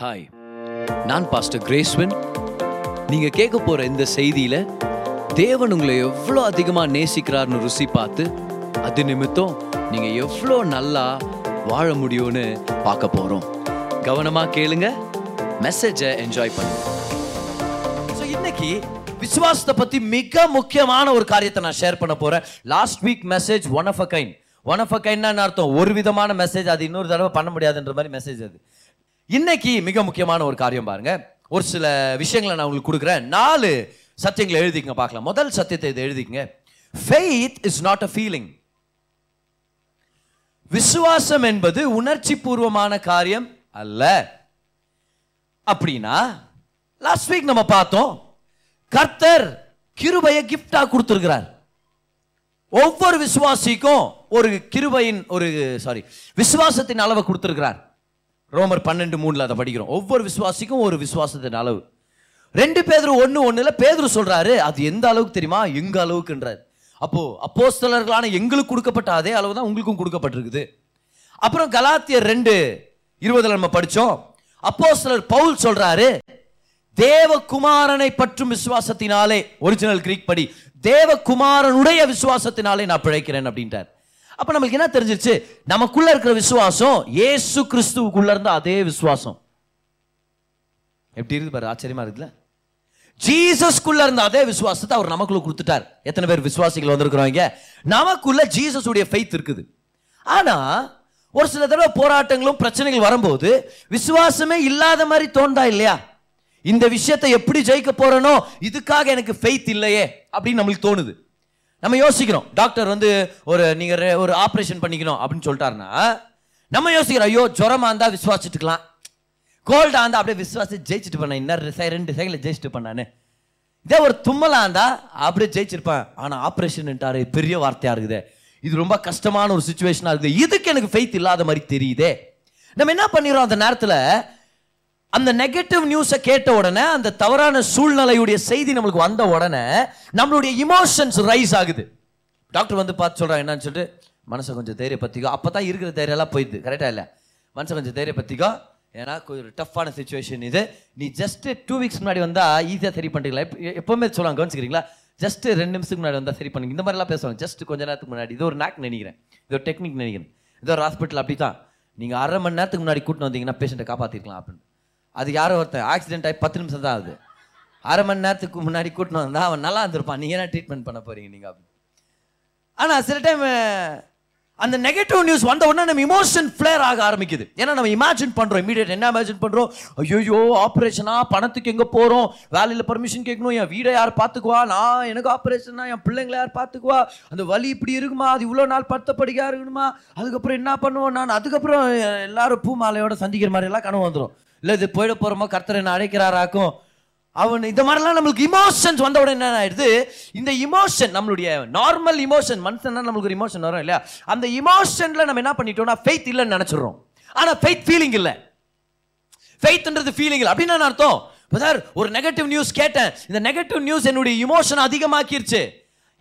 Hi நான் pastor கிரேஸ்வன் நீங்க கேட்க போற இந்த செய்தியில தேவன் உங்களை எவ்வளோ அதிகமா நேசிக்கிறார்னு ருசி பார்த்து அது நிமித்தம் நீங்க எவ்வளோ நல்லா வாழ முடியும்னு பார்க்க போறோம். கவனமா கேளுங்க. மெசேஜை என்ஜாய் பண்ணுங்க. இன்னைக்கு விசுவாசத்தை பத்தி மிக முக்கியமான ஒரு காரியத்தை நான் ஷேர் பண்ண போகிறேன் last week message one of a kind one of a kind அர்த்தம்? ஒரு விதமான மெசேஜ் அது இன்னொரு தடவை பண்ண முடியாதுன்ற மாதிரி மெசேஜ் அது. இன்னைக்கு மிக முக்கியமான ஒரு காரியம் பாருங்க. ஒரு சில விஷயங்களை நான் உங்களுக்கு கொடுக்குறேன். நாலு சத்தியங்களை எழுதிக்கங்க பார்க்கலாம். முதல் சத்தியத்தை இதை எழுதிக்கங்க. Faith is not a feeling விசுவாசம் என்பது உணர்ச்சி பூர்வமான காரியம் அல்ல. அப்படின்னா லாஸ்ட் வீக் நம்ம பார்த்தோம் கர்த்தர் கிருபையை கிஃப்டா கொடுத்துருக்கிறார். ஒவ்வொரு விசுவாசிக்கும் ஒரு கிருபையின் ஒரு சாரி விசுவாசத்தின் அளவை கொடுத்துருக்கிறார். ரோமர் பன்னெண்டு மூணில் அதை படிக்கிறோம். ஒவ்வொரு விசுவாசிக்கும் ஒரு விசுவாசத்தின் அளவு. ரெண்டு பேதர் ஒன்று ஒன்றில் பேதர் சொல்கிறாரு அது எந்த அளவுக்கு தெரியுமா? எங்க அளவுக்குன்றார். அப்போ அப்போஸ்தலர்களான எங்களுக்கு கொடுக்கப்பட்ட அதே அளவு தான் உங்களுக்கும் கொடுக்கப்பட்டிருக்குது. அப்புறம் கலாத்தியர் ரெண்டு இருபதில் நம்ம படித்தோம் அப்போஸ்தலர் பவுல் சொல்கிறாரு தேவகுமாரனை பற்றும் விசுவாசத்தினாலே ஒரிஜினல் கிரீக் படி தேவகுமாரனுடைய விசுவாசத்தினாலே நான் பிழைக்கிறேன் அப்படின்ட்டார். அப்ப நம்மளுக்கு என்ன தெரிஞ்சிருச்சு? நமக்குள்ள இருக்கிற விசுவாசம் ஏசு கிறிஸ்துவுக்குள்ள இருந்த அதே விசுவாசம். எப்படி இருக்குது பாரு ஆச்சரியமா இருக்குல்ல? ஜீசஸ்குள்ள இருந்த அதே விசுவாசத்தை அவர் நமக்குள்ள கொடுத்துட்டார். எத்தனை பேர் விசுவாசிகள் வந்திருக்கிறவங்க நமக்குள்ள ஜீசஸுடைய ஃபெய்த் இருக்குது. ஆனா ஒரு சில தடவை போராட்டங்களும் பிரச்சனைகள் வரும்போது விசுவாசமே இல்லாத மாதிரி தோண்டா இல்லையா? இந்த விஷயத்தை எப்படி ஜெயிக்க போறேனோ இதுக்காக எனக்கு ஃபெய்த் இல்லையே அப்படின்னு நம்மளுக்கு தோணுது. நம்ம யோசிக்கிறோம். டாக்டர் வந்து ஒரு நீங்கள் ரெ- ஒரு ஆப்ரேஷன் பண்ணிக்கணும் அப்படின்னு சொல்லிட்டாருன்னா நம்ம யோசிக்கிறோம் ஐயோ ஜுரமாக இருந்தால் விசுவாசிட்டுக்கலாம் கோல்டாக இருந்தால் அப்படியே விசுவாசி ஜெயிச்சுட்டு பண்ணேன் இன்னும் ரெண்டு செகண்ட்ல ஜெயிச்சுட்டு பண்ணானே இதே ஒரு தும்மலாக இருந்தால் அப்படியே ஜெயிச்சிருப்பேன். ஆனால் ஆப்ரேஷன்ட்டாரு பெரிய வார்த்தையாக இருக்குது. இது ரொம்ப கஷ்டமான ஒரு சுச்சுவேஷனாக இருக்குது. இதுக்கு எனக்கு ஃபெய்த் இல்லாத மாதிரி தெரியுதே. நம்ம என்ன பண்ணிடுறோம் அந்த நேரத்தில்? அந்த நெகட்டிவ் நியூஸை கேட்ட உடனே அந்த தவறான சூழ்நிலையுடைய செய்தி நம்மளுக்கு வந்த உடனே நம்மளுடைய இமோஷன்ஸ் ரைஸ் ஆகுது. டாக்டர் வந்து பார்த்து சொல்கிறாங்க என்னன்னு சொல்லிட்டு மனசை கொஞ்சம் தைரியப்படுத்திக்கோ அப்பதான் இருக்கிற தைரியெல்லாம் போயிடுது. கரெக்டாக இல்லை? மனசை கொஞ்சம் தைரியப்படுத்திக்கோ ஏன்னா ஒரு டஃப்பான சுச்சுவேஷன் இது. நீ ஜஸ்ட்டு டூ வீக்ஸ் முன்னாடி வந்தால் ஈஸியாக சரி பண்ணிக்கலாம். எப்போ எப்போவுமே சொல்லுவாங்க கவனிச்சுக்கிறீங்களா? ஜஸ்ட் ரெண்டு நிமிஷத்துக்கு முன்னாடி வந்தால் சரி பண்ணுங்க இந்த மாதிரிலாம் பேசுவாங்க. ஜஸ்ட் கொஞ்ச நேரத்துக்கு முன்னாடி. இது ஒரு நாக் நினைக்கிறேன். இது ஒரு டெக்னிக் நினைக்கிறேன். இது ஒரு ஹாஸ்பிட்டல் அப்படி தான் நீங்கள் அரை மணி நேரத்துக்கு முன்னாடி கூட்டிட்டு வந்தீங்கன்னா பேஷண்ட்டை காப்பாற்றிருக்கலாம் அப்படின்னு. அது யாரோ ஒருத்தன் ஆக்சிடென்ட் ஆகி பத்து நிமிஷம் தான் ஆகுது. அரை மணி நேரத்துக்கு முன்னாடி கூட்டினு வந்தால் அவன் நல்லா இருந்திருப்பான். நீங்க என்ன ட்ரீட்மெண்ட் பண்ண போறீங்க நீங்கள் அப்படின்னு. சில டைம் அந்த நெகட்டிவ் நியூஸ் வந்த உடனே நம்ம இமோஷன் ஃப்ளேர் ஆக ஆரம்பிக்குது. ஏன்னா நம்ம இமேஜின் பண்ணுறோம் இமீடியட் என்ன இமேஜின் பண்ணுறோம் ஐயோ ஆப்ரேஷனா பணத்துக்கு எங்கே போகிறோம் வேலையில் பர்மிஷன் கேட்கணும். என் வீடை யார் பார்த்துக்குவா? நான் எனக்கு ஆப்ரேஷன்னா என் பிள்ளைங்களை யார் பார்த்துக்குவா? அந்த வலி இப்படி இருக்குமா? அது இவ்வளோ நாள் படுத்த இருக்கணுமா அதுக்கப்புறம் என்ன பண்ணுவோம்? நான் அதுக்கப்புறம் எல்லாரும் பூ மாலையோட சந்திக்கிற மாதிரி எல்லாம் கனவு வந்துடும் இல்லை இது போயிட போகிறோமோ கர்த்தரை என்ன அழைக்கிறாராக்கும். அவன் இந்த மாதிரிலாம் நம்மளுக்கு இமோஷன்ஸ் வந்த உடனே என்ன ஆயிடுது? இந்த இமோஷன் நம்மளுடைய நார்மல் இமோஷன் மனுஷன்னா நம்மளுக்கு ஒரு இமோஷன் வரும் இல்லையா? அந்த இமோஷனில் நம்ம என்ன பண்ணிட்டோம்னா ஃபெய்த் இல்லைன்னு நினச்சிடுறோம். ஆனால் ஃபெய்த் ஃபீலிங் இல்லை. ஃபெய்த்ன்றது ஃபீலிங் இல்லை. அப்படின்னு நான் அர்த்தம்? சார் ஒரு நெகட்டிவ் நியூஸ் கேட்டேன். இந்த நெகட்டிவ் நியூஸ் என்னுடைய இமோஷன் அதிகமாக்கிருச்சு.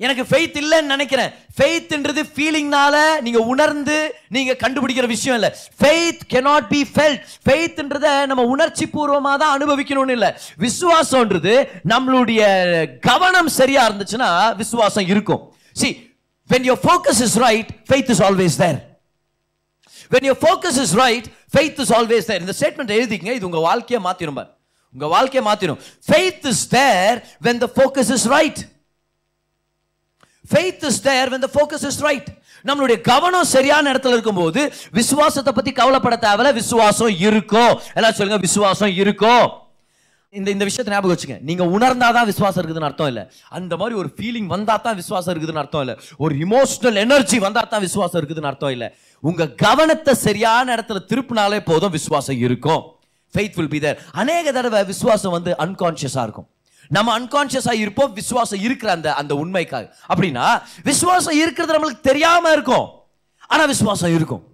எனக்கு ஃபெய்த் இல்லைன்னு நினைக்கிறேன். ஃபெய்த்ன்றது ஃபீலிங்னால நீங்க உணர்ந்து நீங்க கண்டுபிடிக்கிற விஷயம் இல்லை. ஃபெய்த் கெனாட் பி ஃபெல்ட் ஃபெய்த்ன்றத நம்ம உணர்ச்சி பூர்வமாக தான் அனுபவிக்கணும்னு இல்லை. விசுவாசம்ன்றது நம்மளுடைய கவனம் சரியா இருந்துச்சுன்னா விசுவாசம் இருக்கும். See when your focus is right faith is always there when your focus is right faith is always there இந்த ஸ்டேட்மெண்ட் எழுதிக்கங்க இது உங்க வாழ்க்கையை மாத்திரும் உங்க வாழ்க்கையை மாத்திரும். Faith is there when the focus is right faith is there when the focus is right நம்மளுடைய கவனம் சரியான இடத்துல இருக்கும்போது விசுவாசத்தை பற்றி கவலைப்பட தேவையில்ல. விசுவாசம் இருக்கும் எல்லாம் சொல்லுங்க விசுவாசம் இருக்கும் இந்த இந்த விஷயத்தை ஞாபகம் வச்சுங்க நீங்க உணர்ந்தாதான் விசுவாசம் இருக்குதுன்னு அர்த்தம் இல்லை. அந்த மாதிரி ஒரு ஃபீலிங் வந்தா தான் விசுவாசம் இருக்குதுன்னு அர்த்தம் இல்லை. ஒரு இமோஷனல் எனர்ஜி வந்தா தான் விசுவாசம் இருக்குதுன்னு அர்த்தம் இல்லை. உங்க கவனத்தை சரியான இடத்துல திருப்பினாலே போதும் விசுவாசம் இருக்கும். ஃபெய்த் வில் பி தேர் அநேக தடவை விசுவாசம் வந்து அன்கான்ஷியஸாக இருக்கும். நம்ம அன்கான்ஷியஸா இருப்போம் விசுவாசம் இருக்கிற அந்த அந்த உண்மைக்காக. அப்படின்னா விசுவாசம் இருக்கிறது நம்மளுக்கு தெரியாமல் இருக்கும். ஆனால் விசுவாசம் இருக்கும்.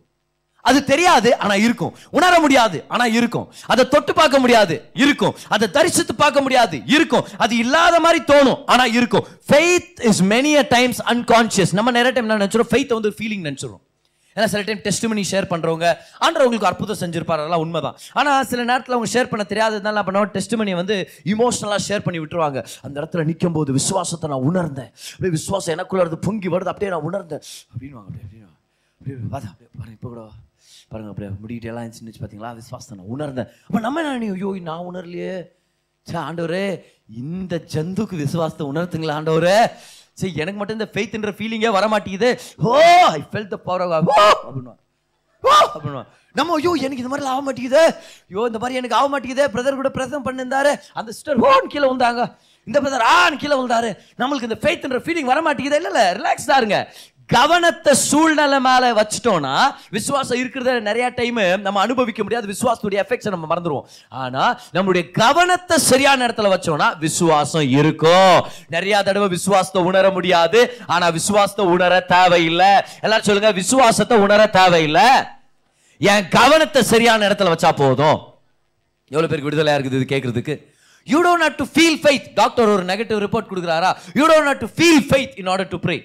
அது தெரியாது ஆனா இருக்கும். உணர முடியாது ஆனா இருக்கும். அதை தொட்டு பார்க்க முடியாது இருக்கும். அதை தரிசித்து பார்க்க முடியாது இருக்கும். அது இல்லாத மாதிரி தோணும் ஆனா இருக்கும். Faith is many a times unconscious நம்ம நிறைய டைம் என்ன நினைச்சிரும் ஃபெய்த் வந்து ஃபீலிங் நினைச்சிரும் ஏன்னா சில டைம் டெஸ்ட் பண்ணி ஷேர் பண்ணுறவங்க ஆண்டவர் உங்களுக்கு அற்புதம் செஞ்சிருப்பார் அதெல்லாம் உண்மைதான். ஆனால் சில நேரத்தில் அவங்க ஷேர் பண்ண தெரியாததுனால என்ன பண்ணுவாங்க டெஸ்ட் பண்ணி வந்து இமோஷனலாக ஷேர் பண்ணி விட்டுருவாங்க. அந்த இடத்துல நிற்கும் போது விசுவாசத்தை நான் உணர்ந்தேன். அப்படியே விசுவாசம் எனக்குள்ள இருந்து பொங்கி வருது அப்படியே நான் உணர்ந்தேன். அப்படின்னு அப்படியே அப்படியே அப்படியே பார்த்தா அப்படியே பாருங்க இப்போ கூட பாருங்க அப்படியே முடிக்கிட்டே எல்லாம் இருந்துச்சு பார்த்தீங்களா விசுவாசத்தை நான் உணர்ந்தேன். அப்போ நம்ம என்ன நீ ஐயோ நான் உணரலையே. சே ஆண்டவரே இந்த ஜந்துக்கு விசுவாசத்தை உணர்த்துங்களா ஆண்டவரே. சரி எனக்கு மட்டும் இந்த ஃபெய்த்ன்ற ஃபீலிங்கே வர மாட்டேங்குது ஓ I felt the power of oh அப்படின்னா ஓ அப்படின்னா நம்ம ஐயோ எனக்கு இந்த மாதிரிலாம் ஆக மாட்டேங்குது ஐயோ இந்த மாதிரி எனக்கு ஆக மாட்டேங்குது பிரதர் கூட பிரசம் பண்ணிருந்தாரு. அந்த சிஸ்டர் ஓன் கீழே வந்தாங்க இந்த பிரதர் ஆன் கீழே வந்தாரு நம்மளுக்கு இந்த ஃபெய்த்ன்ற ஃபீலிங் வர மாட்டேங்குது இல்லை இல்லை ரிலாக்ஸ்டா இருங்க. கவனத்தை சூழ்நிலை மேல வச்சுட்டோம்னா விசுவாசம் இருக்கிறத நிறைய டைம் நம்ம அனுபவிக்க முடியாது. விசுவாசத்துடைய எஃபெக்ட்ஸை நம்ம மறந்துடுவோம் ஆனா நம்மளுடைய கவனத்தை சரியான இடத்துல வச்சோம்னா விசுவாசம் இருக்கும். நிறைய தடவை விசுவாசத்தை உணர முடியாது. ஆனா விசுவாசத்தை உணர தேவையில்லை. எல்லாரும் சொல்லுங்க விசுவாசத்தை உணர தேவையில்லை. என் கவனத்தை சரியான இடத்துல வச்சா போதும். எவ்வளவு பேருக்கு விடுதலையா இருக்குது இது கேட்கறதுக்கு you don't not to feel faith doctor ஒரு negative report கொடுக்குறாரா? You don't not to feel faith in order to pray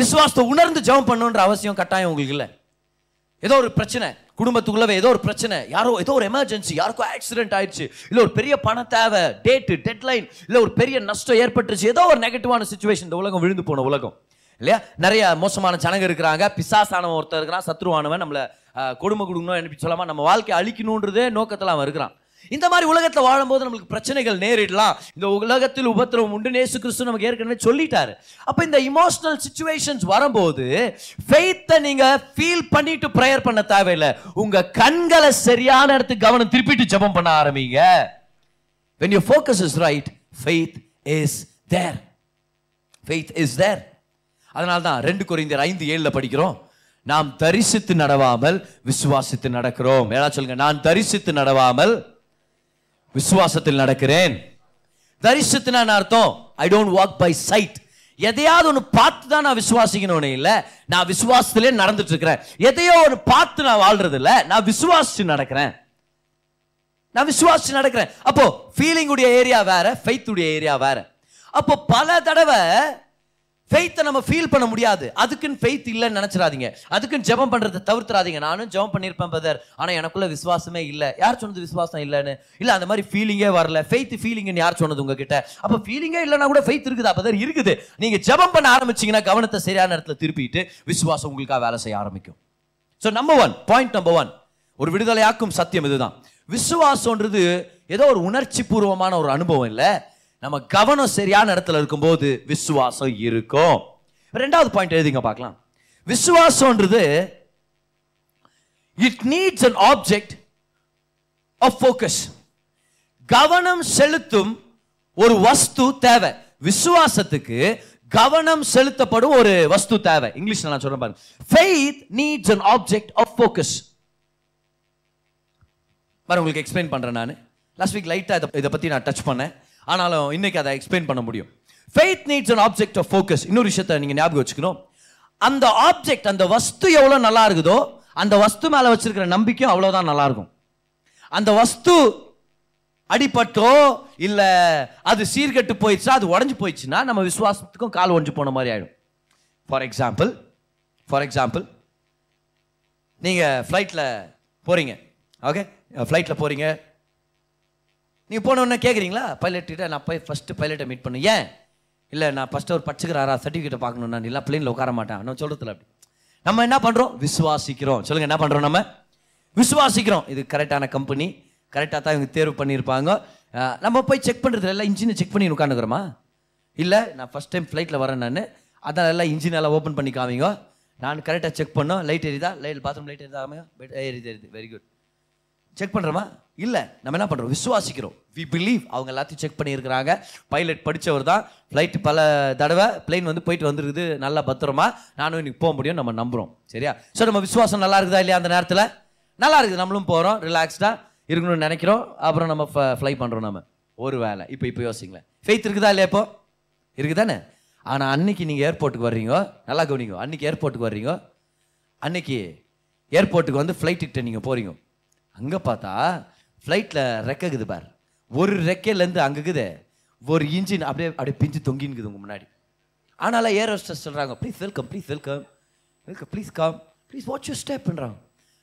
விசுவாசத்தை உணர்ந்து ஜெபம் பண்ணணுன்ற அவசியம் கட்டாயம் உங்களுக்கு இல்லை. ஏதோ ஒரு பிரச்சனை குடும்பத்துக்குள்ளவே ஏதோ ஒரு பிரச்சனை யாரோ ஏதோ ஒரு எமர்ஜென்சி யாருக்கோ ஆக்சிடென்ட் ஆயிடுச்சு இல்லை ஒரு பெரிய பண தேவை டேட்டு டெட்லைன் இல்லை ஒரு பெரிய நஷ்டம் ஏற்பட்டுருச்சு ஏதோ ஒரு நெகட்டிவான சுச்சுவேஷன் இந்த உலகம் விழுந்து போன உலகம். இல்லையா? நிறைய மோசமான ஜனங்க இருக்கிறாங்க பிசாசானவன் ஒருத்தர் இருக்கிறான் சத்ருவானவன் நம்மளை கொடுமை கொடுக்கணும் எனக்கு நம்ம வாழ்க்கையை அழிக்கணுன்றதே நோக்கத்தில் அவன் இருக்கிறான். இந்த மாதிரி உலகத்தில் வாழும்போது நம்மளுக்கு பிரச்சனைகள் நேரிடலாம். இந்த உலகத்தில் உபத்திரவம் உண்டு. நேசு கிறிஸ்து நமக்கு ஏற்கனவே சொல்லிட்டாரு. அப்போ இந்த இமோஷனல் சுச்சுவேஷன்ஸ் வரும்போது ஃபெய்த்தை நீங்கள் ஃபீல் பண்ணிட்டு ப்ரேயர் பண்ண தேவையில்லை. உங்கள் கண்களை சரியான இடத்துக்கு கவனம் திருப்பிட்டு ஜெபம் பண்ண ஆரம்பிங்க. When you focus is right faith is there faith is there அதனால தான் ரெண்டு குறைந்தர் ஐந்து ஏழில் படிக்கிறோம். நாம் தரிசித்து நடவாமல் விசுவாசித்து நடக்கிறோம். ஏதாவது சொல்லுங்க நான் தரிசித்து நடவாமல் விசுவாசத்தில் நடக்கிறேன். தரிசனத்தினா அர்த்தம்? I don't walk by sight எதையாவது ஒன்று பார்த்து தான் நான் விசுவாசிக்கணும்னு இல்லை. நான் விசுவாசத்திலே நடந்துட்டு இருக்கிறேன் எதையோ ஒன்று பார்த்து நான் வாழ்றது இல்லை நான் விசுவாசிச்சு நடக்கிறேன். நான் விசுவாசிச்சு நடக்கிறேன். அப்போ ஃபீலிங் உடைய ஏரியா வேற ஃபெய்த் உடைய ஏரியா வேற. அப்போ பல தடவை ஃபெய்த்தை நம்ம ஃபீல் பண்ண முடியாது. அதுக்குன்னு ஃபெய்த் இல்லைன்னு நினச்சிடாதீங்க. அதுக்குன்னு ஜெபம் பண்ணுறதை தவிர்த்துறாதீங்க நானும் ஜெபம் பண்ணியிருப்பேன் பிரதர் ஆனால் எனக்குள்ள விசுவாசமே இல்லை. யார் சொன்னது விசுவாசம் இல்லைன்னு? இல்லை அந்த மாதிரி ஃபீலிங்கே வரல. ஃபெய்த் ஃபீலிங்னு யார் சொன்னது உங்ககிட்ட? அப்போ ஃபீலிங்கே இல்லைன்னா கூட ஃபெய்த் இருக்குதா பதர் இருக்குது. நீங்கள் ஜெபம் பண்ண ஆரம்பிச்சீங்கன்னா கவனத்தை சரியான இடத்துல திருப்பிட்டு விசுவாசம் உங்களுக்காக வேலை செய்ய ஆரம்பிக்கும். So number one point number one ஒரு விடுதலையாக்கும் சத்தியம் இதுதான். விசுவாசம்ன்றது ஏதோ ஒரு உணர்ச்சி பூர்வமான ஒரு அனுபவம் இல்லை. நம்ம கவனம் சரியான இடத்துல இருக்கும்போது விசுவாசம் இருக்கும். ரெண்டாவது பாயிண்ட் எழுதிங்க பார்க்கலாம். விசுவாசம்ன்றது it needs an object of focus கவனம் செலுத்தும் ஒரு வஸ்து தேவை. விசுவாசத்துக்கு கவனம் செலுத்தப்படும் ஒரு வஸ்து தேவை. இங்கிலீஷ்ல நான் சொல்றேன் பாருங்க. Faith needs an object of focus பாருங்க உங்களுக்கு எக்ஸ்பிளைன் பண்றேன் நான். லாஸ்ட் வீக் லைட்டாக இதை இதை பற்றி நான் டச் பண்ணேன். ஆனாலும் இன்னைக்கு அதை எக்ஸ்பிளைன் பண்ண முடியும். Faith needs and object of focus இன்னொரு விஷயத்தை நீங்கள் ஞாபகம் வச்சுக்கணும். அந்த ஆப்ஜெக்ட் அந்த வஸ்து எவ்வளோ நல்லா இருக்குதோ அந்த வஸ்து மேலே வச்சிருக்கிற நம்பிக்கையும் அவ்வளோதான் நல்லா இருக்கும். அந்த வஸ்து அடிபட்டோ இல்லை அது சீர்கெட்டு போயிடுச்சா அது உடஞ்சி போயிடுச்சுன்னா நம்ம விசுவாசத்துக்கும் கால் ஒஞ்சு போன மாதிரி ஆகிடும் ஃபார் எக்ஸாம்பிள் ஃபார் எக்ஸாம்பிள் நீங்கள் ஃப்ளைட்டில் போகிறீங்க ஓகே ஃப்ளைட்டில் போகிறீங்க நீங்கள் போன உடனே கேட்குறீங்களா பைலட்கிட்ட நான் போய் ஃபஸ்ட்டு பைலட்டை மீட் பண்ணு. ஏன்? இல்லை நான் ஃபஸ்ட்டு ஒரு படிச்சுக்கிறாரா சர்டிஃபிகேட்டை பார்க்கணும் நான் இல்லை பிளேனில் உட்கார மாட்டேன். நான் சொல்கிறதுல அப்படி. நம்ம என்ன பண்ணுறோம் விசுவாசிக்கிறோம். சொல்லுங்கள் என்ன பண்ணுறோம் நம்ம? விசுவாசிக்கிறோம். இது கரெக்டான கம்பெனி கரெக்டாக தான் இவங்க தேர்வு பண்ணியிருப்பாங்க. நம்ம போய் செக் பண்ணுறது எல்லாம் இன்ஜினை செக் பண்ணி உட்காந்துக்கிறோமா இல்லை நான் ஃபர்ஸ்ட் டைம் ஃப்ளைட்டில் வரேன் நான். அதான் எல்லாம் இன்ஜின் எல்லாம் ஓப்பன் பண்ணி காமிங்க நான் கரெக்டாக செக் பண்ணோம். லைட் எரியுதா லைட் பாத்ரூம் லைட் எரியுதா ஆமாம் எரியுது எரியுது வெரி குட் செக் பண்ணுறோமா இல்லை நம்ம என்ன பண்ணுறோம் விசுவாசிக்கிறோம். வி பிலீவ் அவங்க எல்லாத்தையும் செக் பண்ணியிருக்கிறாங்க. பைலட் படிச்சவர் தான். ஃப்ளைட் பல தடவை பிளைன் வந்து போயிட்டு வந்துருக்குது. நல்லா பத்திரமா. நானும் இன்னைக்கு போக முடியும் நம்ம நம்புறோம். சரியா? ஸோ நம்ம விசுவாசம் நல்லா இருக்குதா இல்லையா அந்த நேரத்தில்? நல்லா இருக்குது. நம்மளும் போகிறோம் ரிலாக்ஸ்டாக இருக்கணும்னு நினைக்கிறோம். அப்புறம் நம்ம ஃப்ளை பண்ணுறோம் நம்ம. ஒரு வேலை இப்போ இப்போ யோசிங்களேன். ஃபெய்த் இருக்குதா இல்லையா இப்போ? இருக்குதானே? ஆனால் அன்னைக்கு நீங்கள் ஏர்போர்ட்டுக்கு வர்றீங்க. நல்லா கவனிங்க. அன்னைக்கு ஏர்போர்ட்டுக்கு வர்றீங்க. அன்னைக்கு ஏர்போர்ட்டுக்கு வந்து ஃப்ளைட்டுக்கிட்ட நீங்கள் போகிறீங்க அங்கே பார்த்தா ஃப்ளைட்டில் ரெக்கக்குது பார். ஒரு ரெக்கையிலேருந்து அங்கே இருக்குது ஒரு இன்ஜின் அப்படியே அப்படியே பிஞ்சு தொங்கின்னுக்குது உங்கள் முன்னாடி. ஆனாலும் ஏர் ஹோஸ்டர்ஸ் சொல்கிறாங்க please welcome please welcome welcome please come please watch you ஸ்டெப்ன்றாங்க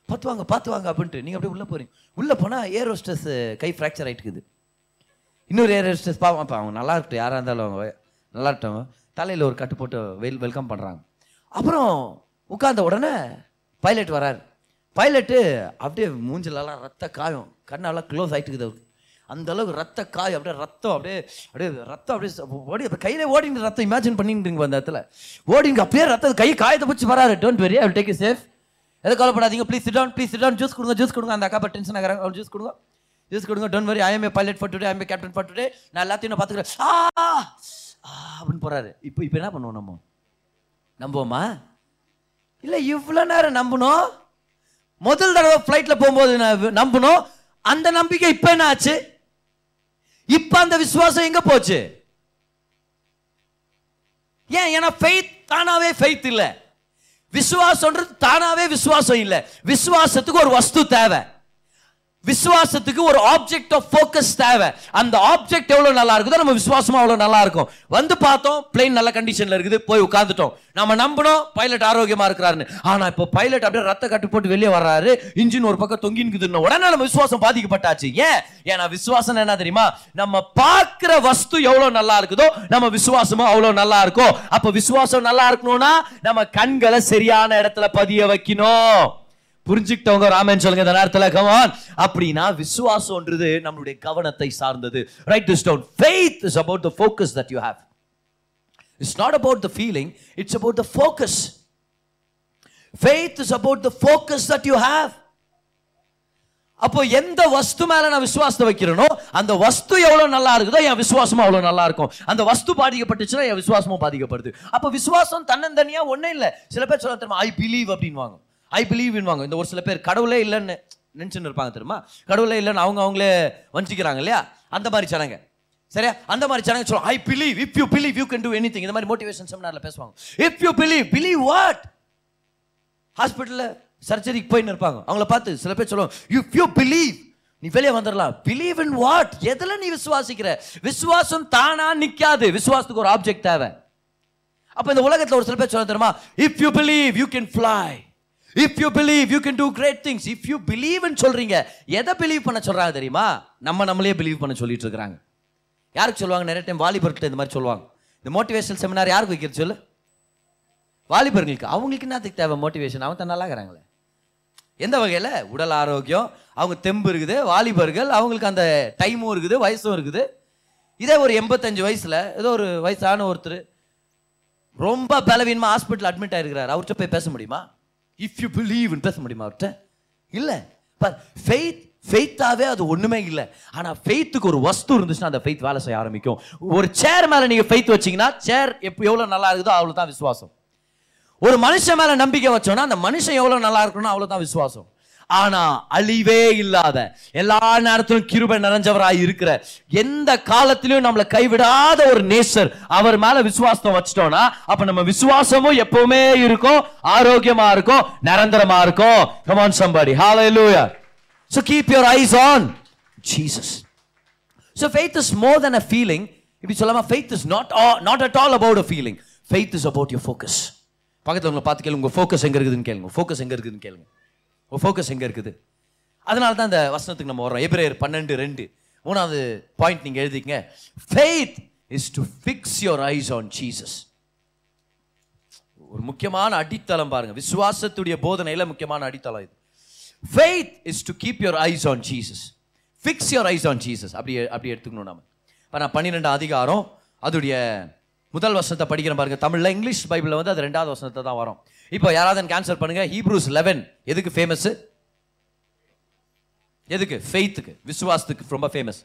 பார்த்து வாங்க பார்த்து வாங்க அப்படின்ட்டு நீங்கள் அப்படியே உள்ளே போகிறீங்க உள்ளே போனால் ஏர் ஹோஸ்டஸ் கை ஃப்ராக்சர் ஆகிட்டுக்குது இன்னொரு ஏர் ஹோஸ்டஸ் பாவம் அப்போ அவங்க நல்லா இருக்கட்டும் யாராக இருந்தாலும் அவங்க நல்லா இருக்கட்டும். தலையில் ஒரு கட்டு போட்டு வெல் வெல்கம் பண்ணுறாங்க அப்புறம் உட்காந்த உடனே பைலட் வராரு. பைலட்டு அப்படியே மூஞ்சிலலாம் ரத்த காயம். கண்ணெல்லாம் க்ளோஸ் ஆகிட்டுக்குது அவருக்கு. அந்த அளவுக்கு ரத்த காயம் அப்படியே ரத்தம் அப்படியே அப்படியே ரத்தம் அப்படியே ஓடி அப்போ கையில ஓடிங்க ரத்தம் இமேஜின் பண்ணிட்டுங்க அந்த இடத்துல. ஓடிங்க அப்படியே ரத்தம் கை காயத்தை பிடிச்சி வராரு don't worry I take safe எதை கவலைப்படாதீங்க please sit down please sit down juice கொடுங்க ஜூஸ் கொடுங்க. அந்த அக்கா டென்ஷன் ஆகிறாங்க. அவங்க ஜூஸ் கொடுங்க. ஜூஸ் கொடுங்க don't worry I am a pilot for today I am a captain for today நான் எல்லாத்தையும் நான் பார்த்துக்கிறேன். ஆ அப்படின்னு போகிறாரு இப்போ இப்போ என்ன பண்ணுவோம் நம்ம? நம்புவோமா? இல்லை இவ்வளோ நேரம் நம்பணும் முதல் தடவை ஃப்ளைட்டில் போகும்போது நான் நம்பணும் அந்த நம்பிக்கை இப்போ என்ன ஆச்சு? இப்போ அந்த விசுவாசம் எங்கே போச்சு? ஏன்? ஏன்னா ஃபெய்த் தானாவே ஃபெய்த் இல்லை. விசுவாசம்ன்றது தானாவே விசுவாசம் இல்லை. விசுவாசத்துக்கு ஒரு வஸ்து தேவை. விசுவாசத்துக்கு ஒரு ஆப்ஜெக்ட் ஆஃப் ஃபோக்கஸ் தேவை. அந்த ஆப்ஜெக்ட் எவ்வளோ நல்லா இருக்குதோ நம்ம விசுவாசமாக அவ்வளோ நல்லா இருக்கும். வந்து பார்த்தோம் பிளேன் நல்ல கண்டிஷனில் இருக்குது போய் உட்காந்துட்டோம் நம்ம நம்பினோம் பைலட் ஆரோக்கியமாக இருக்கிறாருன்னு. ஆனால் இப்போ பைலட் அப்படியே ரத்த கட்டு போட்டு வெளியே வர்றாரு இன்ஜின் ஒரு பக்கம் தொங்கினுக்குதுன்னு உடனே நம்ம விசுவாசம் பாதிக்கப்பட்டாச்சு. ஏன்? ஏன்னா விசுவாசம் என்ன தெரியுமா? நம்ம பார்க்குற வஸ்து எவ்வளோ நல்லா இருக்குதோ நம்ம விசுவாசமும் அவ்வளோ நல்லா இருக்கும். அப்போ விசுவாசம் நல்லா இருக்கணும்னா நம்ம கண்களை சரியான இடத்துல பதிய வைக்கணும். புரிஞ்சுக்கிட்டவங்க ராமன் சொல்லுங்க இந்த நேரத்தில் கமான் அப்படின்னா விசுவாசம்ன்றது நம்மளுடைய கவனத்தை சார்ந்தது. Write this down faith is about the focus that you have it's not about the feeling it's about the focus faith is about the focus that you have அப்போ எந்த வஸ்து மேல நான் விசுவாசத்தை வைக்கிறேனோ அந்த வஸ்து எவ்வளவு நல்லா இருக்குதோ என் விசுவாசமும் அவ்வளவு நல்லா இருக்கும். அந்த வஸ்து பாதிக்கப்பட்டுச்சுன்னா என் விசுவாசமும் பாதிக்கப்படுது. அப்போ விசுவாசம் தன்னந்தனியா ஒன்றும் இல்லை. சில பேர் சொல்ல தெரியுமா ஐ பிலீவ் அப்படின்வாங்க ஐ பிலீவ் வாங்க. இந்த ஒரு சில பேர் கடவுளே இல்லைன்னு நினச்சின்னு இருப்பாங்க தெரியுமா? கடவுளே இல்லைன்னு அவங்க அவங்களே வஞ்சிக்கிறாங்க இல்லையா? அந்த மாதிரி சடங்கு. சரியா? அந்த மாதிரி சடங்கு சொல்லுவோம் I believe if you believe you can do anything இந்த மாதிரி மோட்டிவேஷன் செமினாரில் பேசுவாங்க. If you believe believe what ஹாஸ்பிட்டலில் சர்ஜரிக்கு போயின்னு இருப்பாங்க. அவங்கள பார்த்து சில பேர் சொல்லுவாங்க யூ யூ பிலீவ் நீ வெளியே வந்துடலாம். பிலீவ் இன் வாட் எதில் நீ விசுவாசிக்கிற? விசுவாசம் தானா நிற்காது விசுவாசத்துக்கு ஒரு ஆப்ஜெக்ட் தேவை. அப்போ இந்த உலகத்தில் ஒரு சில பேர் சொல்ல தெரியுமா? If you believe you can fly if you believe you can do great things if you பிலீவ்னு சொல்கிறீங்க எதை பிலீவ் பண்ண சொல்கிறாங்க தெரியுமா? நம்ம நம்மளே பிலீவ் பண்ண சொல்லிட்டு இருக்காங்க யாருக்கு சொல்லுவாங்க? நிறைய டைம் வாலிபர்கிட்ட இந்த மாதிரி சொல்லுவாங்க. இந்த மோட்டிவேஷனல் செமினார் யாருக்கு வைக்கிறது சொல்லு? வாலிபர்களுக்கு. அவங்களுக்கு என்னத்துக்கு தேவை மோட்டிவேஷன் அவங்க தான் நல்லா எந்த வகையில்? உடல் ஆரோக்கியம் அவங்க தெம்பு இருக்குது வாலிபர்கள் அவங்களுக்கு அந்த டைமும் இருக்குது வயசும் இருக்குது. இதே ஒரு எண்பத்தஞ்சு வயசில் ஏதோ ஒரு வயசான ஒருத்தர் ரொம்ப பலவீனமாக ஹாஸ்பிட்டல் அட்மிட் ஆகிருக்கிறார் அவர்கிட்ட போய் பேச முடியுமா? இஃப் யூ பிலீவ்னு பேச முடியுமா அவர்கிட்ட இல்ல. ஃபெய்த் ஃபெய்த்தாவே அது ஒன்றுமே இல்லை. ஆனால் ஃபெய்த்துக்கு ஒரு வஸ்து இருந்துச்சுன்னா அந்த ஃபெய்த் வேலை செய்ய ஆரம்பிக்கும். ஒரு சேர் மேலே நீங்கள் ஃபெய்த் வச்சீங்கன்னா சேர் எப்போ எவ்வளோ நல்லா இருக்குதோ அவ்வளோ தான் விசுவாசம். ஒரு மனுஷன் மேலே நம்பிக்கை வச்சோன்னா அந்த மனுஷன் எவ்வளோ நல்லா இருக்கணும் அவ்வளவுதான் விசுவாசம். ஆனா அழிவே இல்லாத எல்லா நேரத்திலும் கிருபை நிறைஞ்சவராய் இருக்கிற எந்த காலத்திலும் நம்மளை கைவிடாத ஒரு நேசர் அவர் மேல விசுவாசத்தை வச்சிட்டோம்னா அப்ப நம்ம விசுவாசமும் எப்பவுமே இருக்கும் ஆரோக்கியமா இருக்கும் நிரந்தரமா இருக்கும். Come on somebody somebody. Hallelujah. So keep your eyes on jesus. So faith is more than a feeling. இப்படி சொல்லாம faith is not all, not at all about a feeling. Faith is about your focus. பக்கத்துல உங்களை பார்த்து கேளுங்க. உங்க focus எங்க இருக்குதுன்னு கேளுங்க. ஃபோக்கஸ் எங்க இருக்குதுன்னு கேளுங்க. உங்கள் ஃபோக்கஸ் எங்கே இருக்குது? அதனால தான் இந்த வசனத்துக்கு நம்ம வரோம் எப்ரேயர் பன்னெண்டு ரெண்டு. மூணாவது பாயிண்ட் நீங்கள் எழுதிக்கங்க. Faith is to fix your eyes on Jesus ஒரு முக்கியமான அடித்தளம் பாருங்க. விசுவாசத்துடைய போதனையில் முக்கியமான அடித்தளம் இது. Faith is to keep your eyes on Jesus fix your eyes on Jesus அப்படி அப்படி எடுத்துக்கணும் நம்ம இப்போ நான் பன்னிரெண்டாம் அதிகாரம் அதோடைய முதல் வசனத்தை படிக்கிறேன் பாருங்க. தமிழில் இங்கிலீஷ் பைபிளில் வந்து அது ரெண்டாவது வசனத்தை தான் வரும். இப்போ யாராவது கேன்சல் பண்ணுங்க. ஹீப்ரூஸ் லெவன் எதுக்கு ஃபேமஸ் எதுக்கு? ஃபெய்த்துக்கு விசுவாசத்துக்கு ரொம்ப ஃபேமஸ்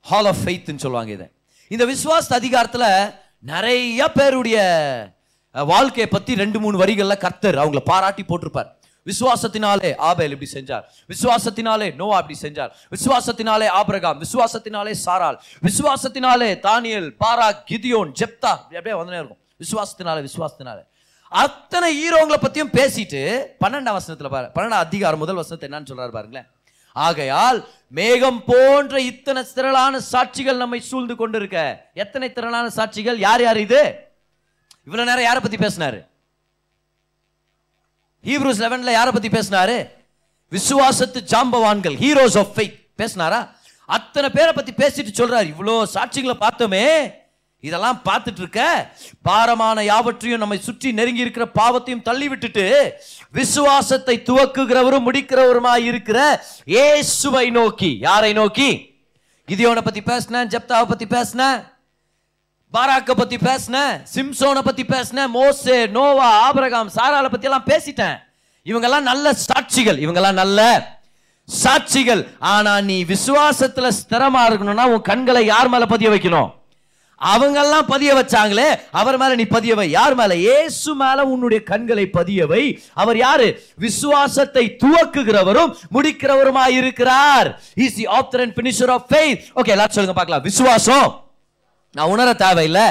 ஹால் ஆஃப் ஃபெய்த்னு சொல்லுவாங்க இதை. இந்த விசுவாச அதிகாரத்தில் நிறைய பேருடைய வாழ்க்கையை பற்றி ரெண்டு மூணு வரிகளில் கர்த்தர் அவங்கள பாராட்டி போட்டிருப்பார். விசுவாசத்தினாலே ஆபேல் இப்படி செஞ்சார். விசுவாசத்தினாலே நோவா இப்படி செஞ்சார். விசுவாசத்தினாலே ஆபிரகாம் விசுவாசத்தினாலே சாரால் விசுவாசத்தினாலே தானியல் பாரா கிதியோன் ஜெப்தா அப்படியே வந்துனே இருக்கும். விசுவாசத்தினாலே விசுவாசத்தினாலே. அத்தனை ஹீரோங்களை பத்தியும் பேசிட்டு பன்னெண்டாம் வசனத்துல பாரு பன்னெண்டாம் அதிகாரம் முதல் வசனத்தை என்னன்னு சொல்றாரு பாருங்களேன். ஆகையால் மேகம் போன்ற இத்தனை திரளான சாட்சிகள் நம்மை சூழ்ந்து கொண்டிருக்க. எத்தனை திரளான சாட்சிகள்? யார் யார் இது? இவ்வளவு நேரம் யாரை பத்தி பேசினாரு? ஹீப்ரூஸ் லெவன்ல யாரை பத்தி பேசினாரு? விசுவாசத்து ஜாம்பவான்கள் ஹீரோஸ் ஆஃப் ஃபெய்த் பேசினாரா? அத்தனை பேரை பத்தி பேசிட்டு சொல்றாரு. இவ்வளோ சாட்சிகளை பார்த்தோமே இதெல்லாம் பார்த்துட்டு இருக்க பாரமான யாவற்றையும் நம்மை சுற்றி நெருங்கி இருக்கிற பாவத்தையும் தள்ளி விட்டுட்டு விசுவாசத்தை துவக்குகிறவரும் முடிக்கிறவருமாய் இருக்கிற இயேசுவை நோக்கி. யாரை நோக்கி? கிதியோனை பத்தி பேசினேன் ஜப்தாவை பத்தி பேசினேன் பாராக்க பத்தி பேசினேன் சிம்சோனை பத்தி பேசினேன் மோசே நோவா ஆபரகாம் சாரால பத்தி எல்லாம் பேசிட்டேன். இவங்கெல்லாம் நல்ல சாட்சிகள் இவங்கெல்லாம் நல்ல சாட்சிகள். ஆனா நீ விசுவாசத்துல ஸ்திரமா இருக்கணும்னா உன் கண்களை யார் மேல பதிய வைக்கணும்? அவங்கெல்லாம் பதிய வச்சாங்களே அவர் மேல நீ பதியவை. யார் மேல? இயேசு மேல உன்னுடைய கண்களை பதியவை. அவர் யாரு? விசுவாசத்தை துவக்குகிறவரும் முடிக்கிறவருமாய் இருக்கிறார். Is the author and finisher of faith okay எல்லாரும் சொல்லுங்க பார்க்கலாம். விசுவாசம். நான் உணர தேவையில்லை.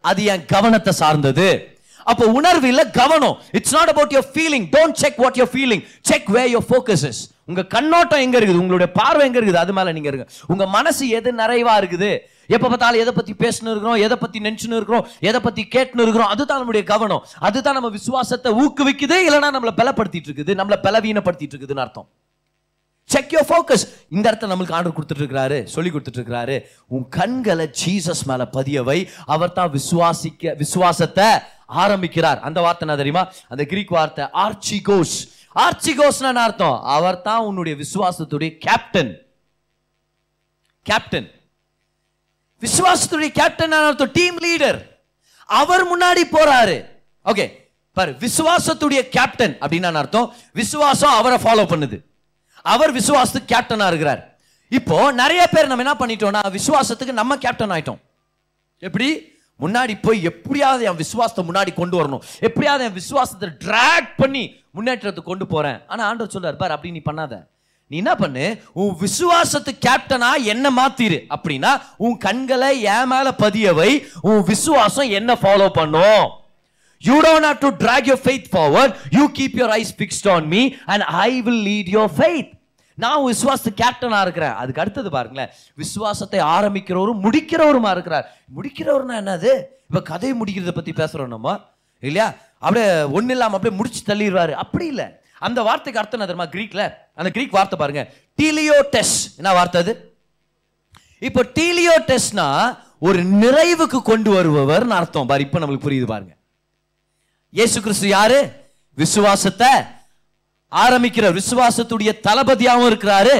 அது என் கவனத்தை சார்ந்தது. அப்போ உணர்வு இல்ல கவனம். It's not about your feeling don't check what your feeling check where your focus is உங்க கண்ணோட்டம் எங்க இருக்குது? உங்களுடைய பார்வை எங்க இருக்குது? அது மேல நீங்க இருங்க. உங்க மனசு எது நிறைவா இருக்குது? எப்ப பார்த்தாலும் எதை பத்தி பேசணும் இருக்கிறோம் எதை பத்தி நினைச்சுன்னு இருக்கிறோம் எதை பத்தி கேட்டுன்னு இருக்கிறோம் அதுதான் நம்முடைய கவனம். அதுதான் நம்ம விசுவாசத்தை ஊக்குவிக்குது இல்லைன்னா நம்மளை பலப்படுத்திட்டு இருக்குது நம்மளை பலவீனப்படுத்திட்டு இருக்குதுன்னு அர்த்தம். செக் யோர் ஃபோக்கஸ் இந்த இடத்த நம்மளுக்கு ஆர்டர் கொடுத்துட்டு இருக்கிறாரு சொல்லி கொடுத்துட்டு இருக்கிறாரு. உன் கண்களை ஜீசஸ் மேல பதியவை. அவர் தான் விசுவாசிக்க விசுவாசத்தை ஆரம்பிக்கிறார். அந்த வார்த்தை என்ன தெரியுமா? அந்த கிரீக் வார்த்தை ஆர்ச்சிகோஸ் ஆர்ச்சிகோஸ்னா அர்த்தம்? அவர் தான் உன்னுடைய விசுவாசத்துடைய கேப்டன் கேப்டன் விசுவாசத்துடைய கேப்டன் அர்த்தம் டீம் லீடர் அவர் முன்னாடி போறாரு. ஓகே பாரு விசுவாசத்துடைய கேப்டன் அப்படின்னு அர்த்தம்? விசுவாசம் அவரை ஃபாலோ பண்ணுது. அவர் விசுவாசத்துக்கு கேப்டனா இருக்கிறார். இப்போ நிறைய பேர் நம்ம என்ன பண்ணிட்டோம்னா விசுவாசத்துக்கு நம்ம கேப்டன் ஆயிட்டோம். எப்படி? முன்னாடி போய் எப்படியாவது என் விசுவாசத்தை முன்னாடி கொண்டு வரணும். எப்படியாவது என் விசுவாசத்தை டிராக் பண்ணி முன்னேற்றத்துக்கு கொண்டு போறேன். ஆனா ஆண்டவர் சொல்றாரு பார் அப்படி நீ பண்ணாத. நீ என்ன பண்ணு? உன் விசுவாசத்து கேப்டனா என்ன மாத்திரு? அப்படின்னா உன் கண்களை என் மேல பதியவை உன் விசுவாசம் என்ன ஃபாலோ பண்ணும்? You don't have to track your faith forward you keep your eyes fixed on me and I will lead your faith நான் விசுவாசத்து கேப்டனா இருக்கிறேன். அதுக்கு அடுத்தது பாருங்களேன். விசுவாசத்தை ஆரம்பிக்கிறவரும் முடிக்கிறவருமா இருக்கிறார். முடிக்கிறவர்னா என்னது? இப்போ கதையை முடிக்கிறத பற்றி பேசுகிறோம் நம்ம. இல்லையா? அப்படியே ஒன்றும் இல்லாமல் அப்படியே முடிச்சு தள்ளிடுவாரு அப்படி இல்லை. அந்த வார்த்தைக்கு அர்த்தம் என்ன தெரியுமா? கிரீக்ல அந்த கிரீக் வார்த்தை பாருங்க. டீலியோடெஸ் என்ன வார்த்தை அது? இப்போ டீலியோடெஸ்னா ஒரு நிறைவுக்கு கொண்டு வருபவர்னு அர்த்தம். பாரு இப்போ நம்மளுக்கு புரியுது பாருங்க. இயேசு கிறிஸ்து யாரு? விசுவாசத்தை ஆரம்பிக்கிற விசுவாசத்துடைய தளபதியாகவும் இருக்கிறாரு.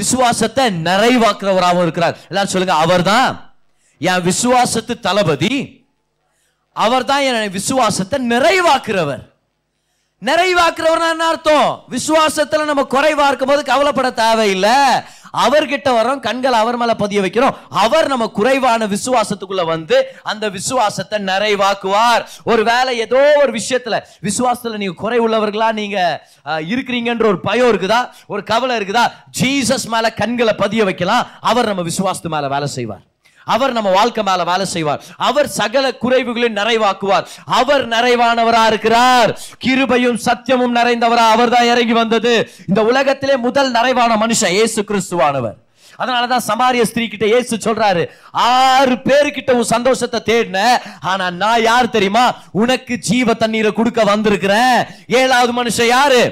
விசுவாசத்தை நிறைவாக்குறவராகவும் இருக்கிறார். எல்லாரும் சொல்லுங்க அவர்தான். என் விசுவாசத்து தளபதி அவர் தான் என் விசுவாசத்தை நிறைவாக்குறவர். நிறைவாக்குறவர்னா என்ன அர்த்தம்? விசுவாசத்துல நம்ம குறைவா இருக்கும் போது கவலைப்பட தேவையில்லை. அவர்கிட்ட வரோம் கண்கள் அவர் மேல பதிய வைக்கிறோம். அவர் நம்ம குறைவான விசுவாசத்துக்குள்ள வந்து அந்த விசுவாசத்தை நிறைவாக்குவார். ஒரு வேலை ஏதோ ஒரு விஷயத்துல விசுவாசத்துல நீங்க குறை உள்ளவர்களா நீங்க இருக்கிறீங்கன்ற ஒரு பயம் இருக்குதா? ஒரு கவலை இருக்குதா? ஜீசஸ் மேல கண்களை பதிய வைக்கலாம். அவர் நம்ம விசுவாசத்து மேல வேலை செய்வார். அவர் நம்ம வாழ்க்கை மேல வேலை செய்வார். அவர் சகல குறைவுகளையும் நிறைவாக்குவார். அவர் நிறைவானவரா இருக்கிறார். கிருபையும் சத்தியமும் நிறைந்தவரா அவர் தான் இறங்கி வந்தது. இந்த உலகத்திலே முதல் நிறைவான மனுஷன் இயேசு கிறிஸ்துவானவர். அதனாலதான் சமாரிய ஸ்திரீ கிட்ட ஏசு சொல்றாரு ஆறு பேருக்கிட்ட உன் சந்தோஷத்தை தேடின ஆனா நான் யார் தெரியுமா? உனக்கு ஜீவ தண்ணீரை கொடுக்க வந்திருக்கிறேன். ஏழாவது மனுஷன் யாரு?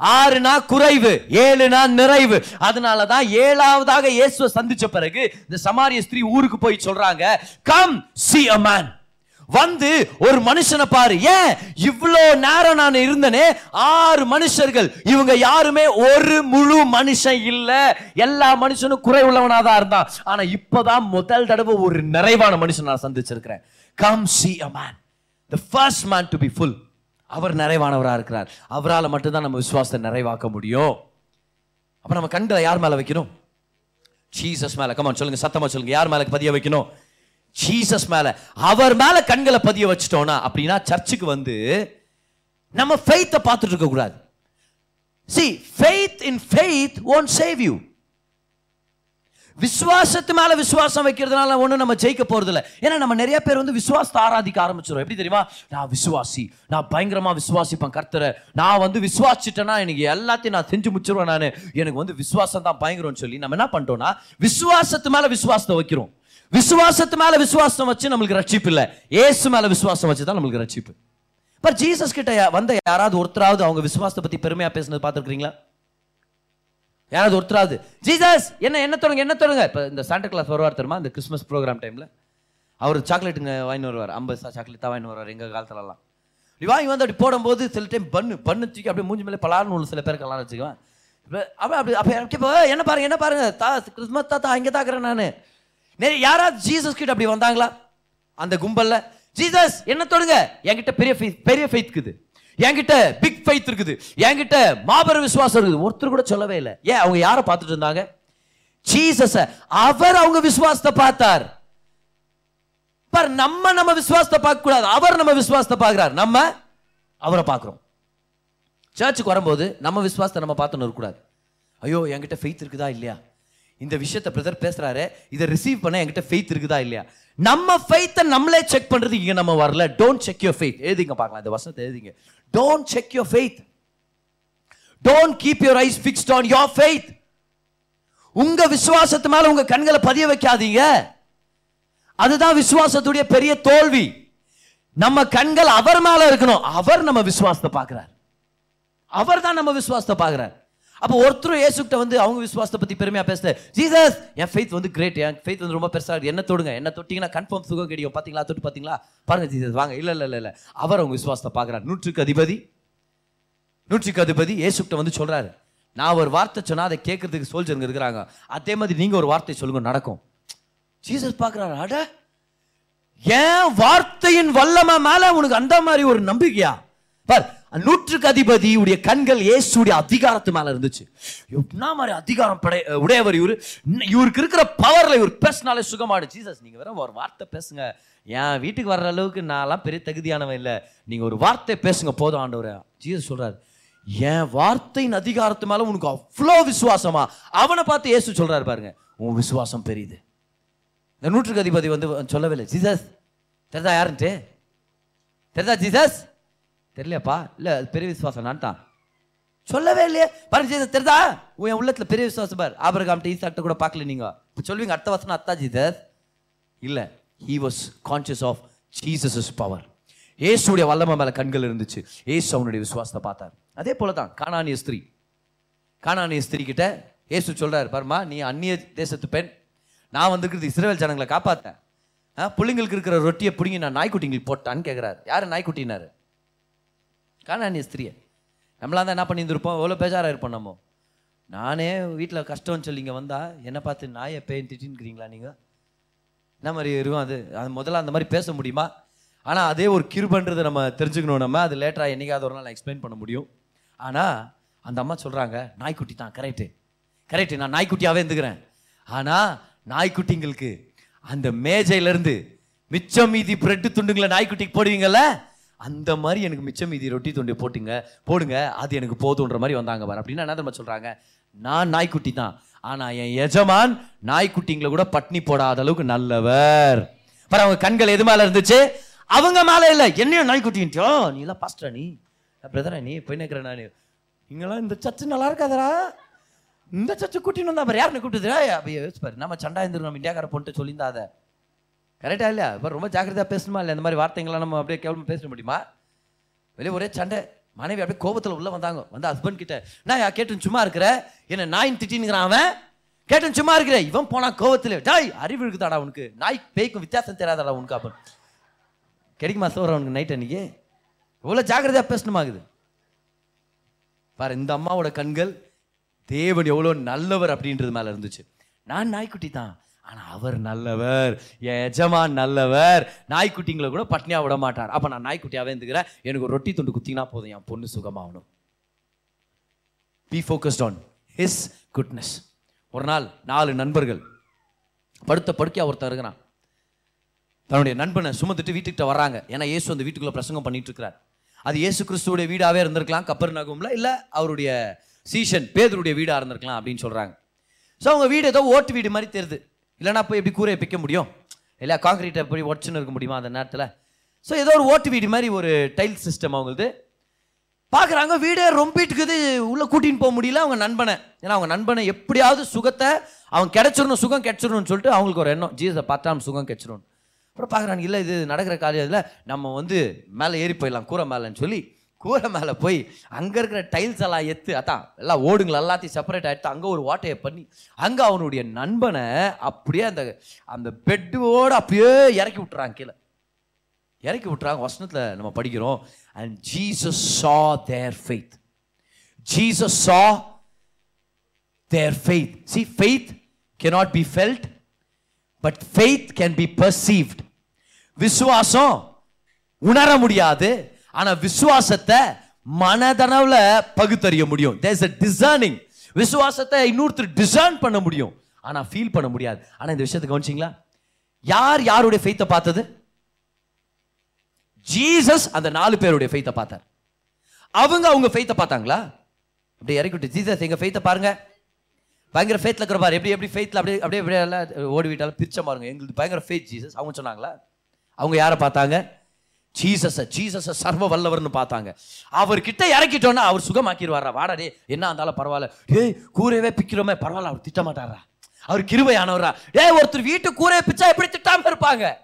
ஆறுனா குறைவு ஏழுனா நிறைவு. அதனால தான் ஏழாவதாக இயேசுவை சந்திச்ச பிறகு இந்த சமாரிய ஸ்திரீ ஊருக்கு போய் சொல்றாங்க கம் சி அ மேன் வந்து ஒரு மனுஷனை பாரு. ஏன்? இவ்வளோ நேரம் நான் இருந்தனே ஆறு மனுஷர்கள். இவங்க யாருமே ஒரு முழு மனுஷன் இல்ல. எல்லா மனுஷனும் குறை உள்ளவனாக தான் இருந்தான். ஆனா இப்போதான் முதல் தடவை ஒரு நிறைவான மனுஷன் நான் சந்திச்சிருக்கிறேன். Come see a man the first man to be full அவர் நிறைவானவராக இருக்கிறார். அவரால் மட்டும்தான் நம்ம விசுவாசத்தை நிறைவாக்க முடியும். அப்ப நம்ம கண்களை யார் மேலே வைக்கணும்? ஜீசஸ் மேல. கமான் சொல்லுங்க சத்தமா சொல்லுங்க. யார் மேலே பதிய வைக்கணும்? ஜீசஸ் மேல. அவர் மேல கண்களை பதிய வச்சிட்டோம்னா அப்படின்னா சர்ச்சுக்கு வந்து நம்ம ஃபெய்த்தை பார்த்துட்டு இருக்க கூடாது see faith in faith won't save விசுவாசத்து மேல விசுவாசம் வைக்கிறதுனால ஒன்றும் நம்ம ஜெயிக்க போறது இல்லை ஏன்னா நம்ம நிறைய பேர் வந்து விசுவாசத்தை ஆராதிக்க ஆரம்பிச்சிடும் எப்படி தெரியுமா? நான் விசுவாசி நான் பயங்கரமா விசுவாசிப்பேன் கர்த்தரை. நான் வந்து விசுவாசிட்டேன்னா எனக்கு எல்லாத்தையும் நான் செஞ்சு முடிச்சிருவேன் நான். எனக்கு வந்து விசுவாசம் தான் பயங்கரம்னு சொல்லி நம்ம என்ன பண்ணிட்டோம்னா விசுவாசத்து மேல விசுவாசத்தை வைக்கிறோம். விசுவாசத்து மேல விசுவாசம் வச்சு நம்மளுக்கு ரட்சிப்பு இல்லை. ஏசு மேல விசுவாசம் வச்சு தான் நம்மளுக்கு ரட்சிப்பு. இப்போ ஜீசஸ் கிட்ட வந்த யாராவது ஒருத்தராவது அவங்க விசுவாசத்தை பத்தி பெருமையா பேசுனது பார்த்துருக்கீங்களா யாராவது ஒருத்தராவது ஜீசஸ் என்ன என்ன தொடங்க என்ன தொடங்க. இப்போ இந்த சாண்டா கிளாஸ் வருவார் தெரியுமா? இந்த கிறிஸ்மஸ் ப்ரோக்ராம் டைமில் அவர் சாக்லேட்டுங்க வாங்கி வருவார். ஐம்பது சாக்லேட் தான் வாங்கி வருவார் எங்கள் காலத்துலலாம். இப்படி வாங்கி வந்து அப்படி போடும்போது சில டைம் பண்ணு பண்ணு தூக்கி அப்படியே மூஞ்சி மேலே பலார்னு உள்ள சில பேருக்கு எல்லாம் வச்சுக்குவேன். இப்போ அப்படி அப்படி இப்போ என்ன பாருங்க என்ன பாருங்க? தா கிறிஸ்மஸ் தாத்தா இங்கே தாக்குறேன் நான். நிறைய யாராவது ஜீசஸ் கிட்ட அப்படி வந்தாங்களா? அந்த கும்பலில் ஜீசஸ் என்ன தொடுங்க? என்கிட்ட பெரிய faith பெரிய ஃபெய்த் இருக்குது என்கிட்ட பிக் ஃபைத் இருக்குது. என்கிட்ட மாபெரும் விசுவாசம் இருக்குது. ஒருத்தர் கூட சொல்லவே இல்லை. ஏன்? அவங்க யாரை பார்த்துட்டு இருந்தாங்க? ஜீசஸ அவர் அவங்க விசுவாசத்தை பார்த்தார். பார் நம்ம நம்ம விசுவாசத்தை பார்க்க கூடாது. அவர் நம்ம விசுவாசத்தை பார்க்கிறார். நம்ம அவரை பார்க்குறோம். சர்ச்சுக்கு வரும்போது நம்ம விசுவாசத்தை நம்ம பார்த்துன்னு இருக்கக்கூடாது ஐயோ என்கிட்ட ஃபெய்த் இருக்குதா இல்லையா? இந்த விஷயத்தை பிரதர் பேசுறாரு. இதை ரிசீவ் பண்ண என்கிட்ட ஃபெய்த் இருக்குதா இல்லையா? நம்ம ஃபெய்த்தை நம்மளே செக் பண்றது இங்க நம்ம வரல. டோன்ட் செக் யோர் ஃபெய்த் எழுதிங்க பார்க்கலாம். இந்த வசனத்தை எழுதிங்க. Don't check your faith don't keep your eyes fixed on your faith உங்க விசுவாசத்து மேல உங்க கண்களை பதிய வைக்காதீங்க. அதுதான் விசுவாசத்துடைய பெரிய தோல்வி. நம்ம கண்கள் அவர் மேல இருக்கணும். அவர் நம்ம விசுவாசத்தை பார்க்கிறார். அவர் தான் நம்ம விசுவாசத்தை பார்க்கிறார். அப்போ ஒருத்தரும் ஏசுக்கிட்ட வந்து அவங்க விசுவாசத்தை பற்றி பெருமையாக பேசல ஜீசஸ் என் ஃபெய்த் வந்து கிரேட் என் ஃபெய்த் வந்து ரொம்ப பெருசாக இருக்குது என்ன தொடுங்க? என்ன தொட்டிங்கன்னா கன்ஃபார்ம் சுகம் கிடைக்கும். பார்த்தீங்களா தொட்டு பார்த்தீங்களா பாருங்க ஜீசஸ் வாங்க. இல்லை இல்லை இல்லை இல்லை. அவர் அவங்க விசுவாசத்தை பார்க்கிறார். நூற்றுக்கு அதிபதி நூற்றுக்கு அதிபதி ஏசுக்கிட்ட வந்து சொல்கிறாரு நான் ஒரு வார்த்தை சொன்னால் அதை கேட்கறதுக்கு சோல்ஜருங்க இருக்கிறாங்க. அதே மாதிரி நீங்கள் ஒரு வார்த்தை சொல்லுங்க நடக்கும். ஜீசஸ் பார்க்குறாரு. அட ஏன் வார்த்தையின் வல்லமை மேலே உனக்கு அந்த மாதிரி ஒரு நம்பிக்கையா? பார் நூற்றுக்கு அதிபதி உடைய கண்கள் இயேசுடைய அதிகாரத்து மேல இருந்துச்சு. என்ன மாதிரி அதிகாரம் படை உடையவர் இவரு? இவருக்கு இருக்கிற பவர்ல இவர் பேசினாலே சுகமாடு ஜீசஸ் நீங்க வேற ஒரு வார்த்தை பேசுங்க. என் வீட்டுக்கு வர்ற அளவுக்கு நான்லாம் பெரிய தகுதியானவன் இல்லை. நீங்க ஒரு வார்த்தை பேசுங்க போதும் ஆண்டவர். ஜீசஸ் சொல்றாரு என் வார்த்தையின் அதிகாரத்து மேல உனக்கு அவ்வளோ விசுவாசமா? அவனை பார்த்து இயேசு சொல்றாரு பாருங்க உன் விசுவாசம் பெரியது. இந்த நூற்றுக்கு அதிபதி வந்து சொல்லவே இல்லை. ஜீசஸ் தெரிதா யாருன்ட்டு? தெரிதா ஜீசஸ் தெரியலையாப்பா? இல்லை அது பெரிய விசுவாசம் நான் தான். சொல்லவே இல்லையே. பாருங்க தெரிதா? உன் என் பெரிய விசுவாசம் பார். ஆபரகாம்ட்ட ஈசாட்ட கூட பார்க்கல நீங்க. இப்போ சொல்வீங்க அடுத்த வசனம் அத்தா ஜீசஸ். இல்லை he was conscious of Jesus power ஏசுடைய வல்லமை மேலே கண்கள் இருந்துச்சு. ஏசு அவனுடைய விசுவாசத்தை பார்த்தார். அதே போல தான் காணானிய ஸ்திரீ. காணானிய ஸ்திரீ கிட்ட ஏசு சொல்கிறார் பாருமா நீ அந்நிய தேசத்து பெண். நான் வந்திருக்கிறது இஸ்ரேல் ஜனங்களை காப்பாற்றேன் ஆ, இருக்கிற ரொட்டியை பிடுங்கி நான் நாய்க்குட்டிங்களுக்கு போட்டான்னு கேட்குறாரு யார் நாய்க்குட்டினாரு? காணானிய ஸ்திரியை. நம்மளாம் தான் என்ன பண்ணியிருந்துருப்போம்? எவ்வளோ பேஜாராக இருப்போம் நம்ம. நானே வீட்டில் கஷ்டம்னு சொல்லி இங்கே வந்தால் என்னை பார்த்து நாயை பேன் திட்டின்னுக்கிறீங்களா நீங்கள் என்ன மாதிரி இருக்கும் அது? அது முதல்ல அந்த மாதிரி பேச முடியுமா? ஆனால் அதே ஒரு கிருபன்றதை நம்ம தெரிஞ்சுக்கணும் நம்ம. அது லேட்டராக என்றைக்காவது ஒரு நாள் எக்ஸ்பிளைன் பண்ண முடியும். ஆனால் அந்த அம்மா சொல்கிறாங்க நாய்க்குட்டி தான் கரெக்டு கரெக்டு நான் நாய்க்குட்டியாகவே இருந்துக்கிறேன். ஆனால் நாய்க்குட்டிங்களுக்கு அந்த மேஜையிலேருந்து மிச்சம் மீதி பிரெட்டு துண்டுங்களை நாய்க்குட்டிக்கு போடுவீங்கள்ல அந்த மாதிரி எனக்கு மிச்சம் மீதி ரொட்டி தொண்டி போட்டுங்க போடுங்க அது எனக்கு போதுன்ற மாதிரி வந்தாங்க பாரு. அப்படின்னா என்ன தெரியுமா சொல்கிறாங்க நான் நாய்க்குட்டி தான். ஆனால் என் எஜமான் நாய்க்குட்டிங்களை கூட பட்னி போடாத அளவுக்கு நல்லவர். பாரு அவங்க கண்கள் எது மேலே இருந்துச்சு? அவங்க மேலே இல்லை. என்னையும் நாய்க்குட்டின்ட்டியோ? நீ எல்லாம் பாஸ்டரா நீ? பிரதரா நீ? போய் நிற்கிற நான்? இங்கெல்லாம் இந்த சர்ச்சு நல்லா இருக்காதரா இந்த சர்ச்சு கூட்டின்னு வந்தா பாரு யாருன்னு கூப்பிட்டுதுரா அப்ப யோசிப்பாரு நம்ம சண்டா இருந்துரும் நம்ம இந்தியாக்கார பொண்ணு அதை. கரெக்டாக இல்லையா இப்போ ரொம்ப ஜாக்கிரதையாக பேசணுமா இல்லை? இந்த மாதிரி வார்த்தைங்களாம் நம்ம அப்படியே கேவலமா பேச முடியுமா? வெளியே ஒரே சண்டை. மனைவி அப்படியே கோபத்தில் உள்ளே வந்தாங்க. வந்து ஹஸ்பண்ட் கிட்ட நான் யா கேட்டு சும்மா இருக்கிற? என்ன நாயின் திட்டினுங்கிறான் அவன்? கேட்டு சும்மா இருக்கிற? இவன் போனா கோபத்தில் டாய் அறிவு இருக்குதாடா உனக்கு? நாய் பேய்க்கும் வித்தியாசம் தெரியாதாடா உனக்கு? அப்போ கிடைக்குமா சோற அவனுக்கு நைட் அன்னைக்கு. இவ்வளோ ஜாக்கிரதையாக பேசணுமாகுது பாரு இந்த அம்மாவோட கண்கள் தேவன் எவ்வளோ நல்லவர் அப்படின்றது மேலே இருந்துச்சு. நான் நாய்க்குட்டி தான். ஆனால் அவர் நல்லவர் என் எஜமான் நல்லவர். நாய்க்குட்டிங்களை கூட பட்னியாக விட மாட்டார். அப்போ நான் நாய்க்குட்டியாகவே இருந்துக்கிறேன். எனக்கு ஒரு ரொட்டி துண்டு குத்தினா போதும் என் பொண்ணு சுகமாகணும். Be focused on his goodness ஒரு நாள் நாலு நண்பர்கள் படுத்த படுக்கையாக ஒருத்தன் இருக்கிறான். தன்னுடைய நண்பனை சுமந்துட்டு வீட்டுக்கிட்ட வராங்க ஏன்னா இயேசு அந்த வீட்டுக்குள்ளே பிரசங்கம் பண்ணிட்டு இருக்கிறார். அது இயேசு கிறிஸ்துவோடைய வீடாகவே இருந்திருக்கலாம். கப்பர் நகம்ல இல்லை அவருடைய சீஷன் பேதருடைய வீடாக இருந்திருக்கலாம் அப்படின்னு சொல்கிறாங்க ஸோ அவங்க வீடு ஏதோ ஓட்டு வீடு மாதிரி தெரியுது. இல்லைன்னா போய் எப்படி கூரையை பிக்க முடியும்? இல்லை காங்கிரீட்டை எப்படி ஒட்டுன்னு இருக்க முடியுமா அந்த நேரத்தில்? ஸோ ஏதோ ஒரு ஓட்டு வீடு மாதிரி ஒரு டைல் சிஸ்டம் அவங்களுது. பார்க்குறாங்க வீடே ரொம்பிட்டுக்குது உள்ளே கூட்டின்னு போக முடியல அவங்க நண்பனை. ஏன்னா அவங்க நண்பனை எப்படியாவது சுகத்தை அவன் கிடச்சிடணும் சுகம் கிடச்சிடணும்னு சொல்லிட்டு அவங்களுக்கு ஒரு எண்ணம். ஜீசஸை பார்த்தா நம்ம சுகம் கிடச்சிடணும் அப்புறம் பார்க்குறாங்க இல்லை இது நடக்கிற காரியத்தில் நம்ம வந்து மேலே ஏறி போயிடலாம் கூரை மேலேன்னு சொல்லி கூரை மேலே போய் அங்கே இருக்கிற டைல்ஸ் எல்லாம் எத்து அதான் எல்லாம் ஓடுங்களை எல்லாத்தையும் செப்பரேட் ஆகிட்டு அங்கே ஒரு ஓட்டையை பண்ணி அங்கே அவனுடைய நண்பனை அப்படியே அந்த அந்த பெட்டோடு அப்படியே இறக்கி விட்டுறாங்க கீழே. இறக்கி விட்டுறாங்க வசனத்தில் நம்ம படிக்கிறோம். அண்ட் ஜீசஸ் சா their faith Jesus saw their faith see faith cannot be felt but faith can be perceived விசுவாசம் உணர முடியாது ஆனா விசுவாசத்தை மனதளவுல பகுத்தறிய முடியும். There's அ discerning. விசுவாசத்தை இன்னொருத்தர் டிசர்ன் பண்ண முடியும். ஆனா ஃபீல் பண்ண முடியாது. ஆனா இந்த விஷயத்தை கவனிச்சிங்களா? யார் யாருடைய ஃபெய்த்தை பார்த்தது? ஜீசஸ் அந்த நாலு பேருடைய ஃபெய்த்தை பார்த்தார். அவங்க அவங்க ஃபெய்த்தை பார்த்தாங்களா? அப்படியே இறக்கிட்டு ஜீசஸ் எங்க ஃபெய்த்தை பாருங்க. பயங்கர ஃபேத்தில் இருக்கிற பாரு எப்படி எப்படி ஃபேத்தில் அப்படியே அப்படியே அப்படியே எல்லாம் ஓடி விட்டாலும் பிரிச்ச பாருங்க. எங்களுக்கு பயங்கர ஃபேத் ஜீசஸ் அவங்க சொன்னாங்களா? அவங்க யாரை பார்த்தாங்க? ஜீசஸை ஜீசஸை சர்வ வல்லவர்னு பார்த்தாங்க. அவர்கிட்ட இறக்கிட்டோன்னா அவர் சுகமாக்கிடுவாரா? வாடா டே என்ன இருந்தாலும் பரவாயில்ல. ஏய் கூரையவே பிக்கிறோமே பரவாயில்ல அவர் திட்ட மாட்டாரா அவர் கிருபையானவரா? டே ஒருத்தர் வீட்டு கூரையை பிச்சா எப்படி திட்டாம இருப்பாங்க?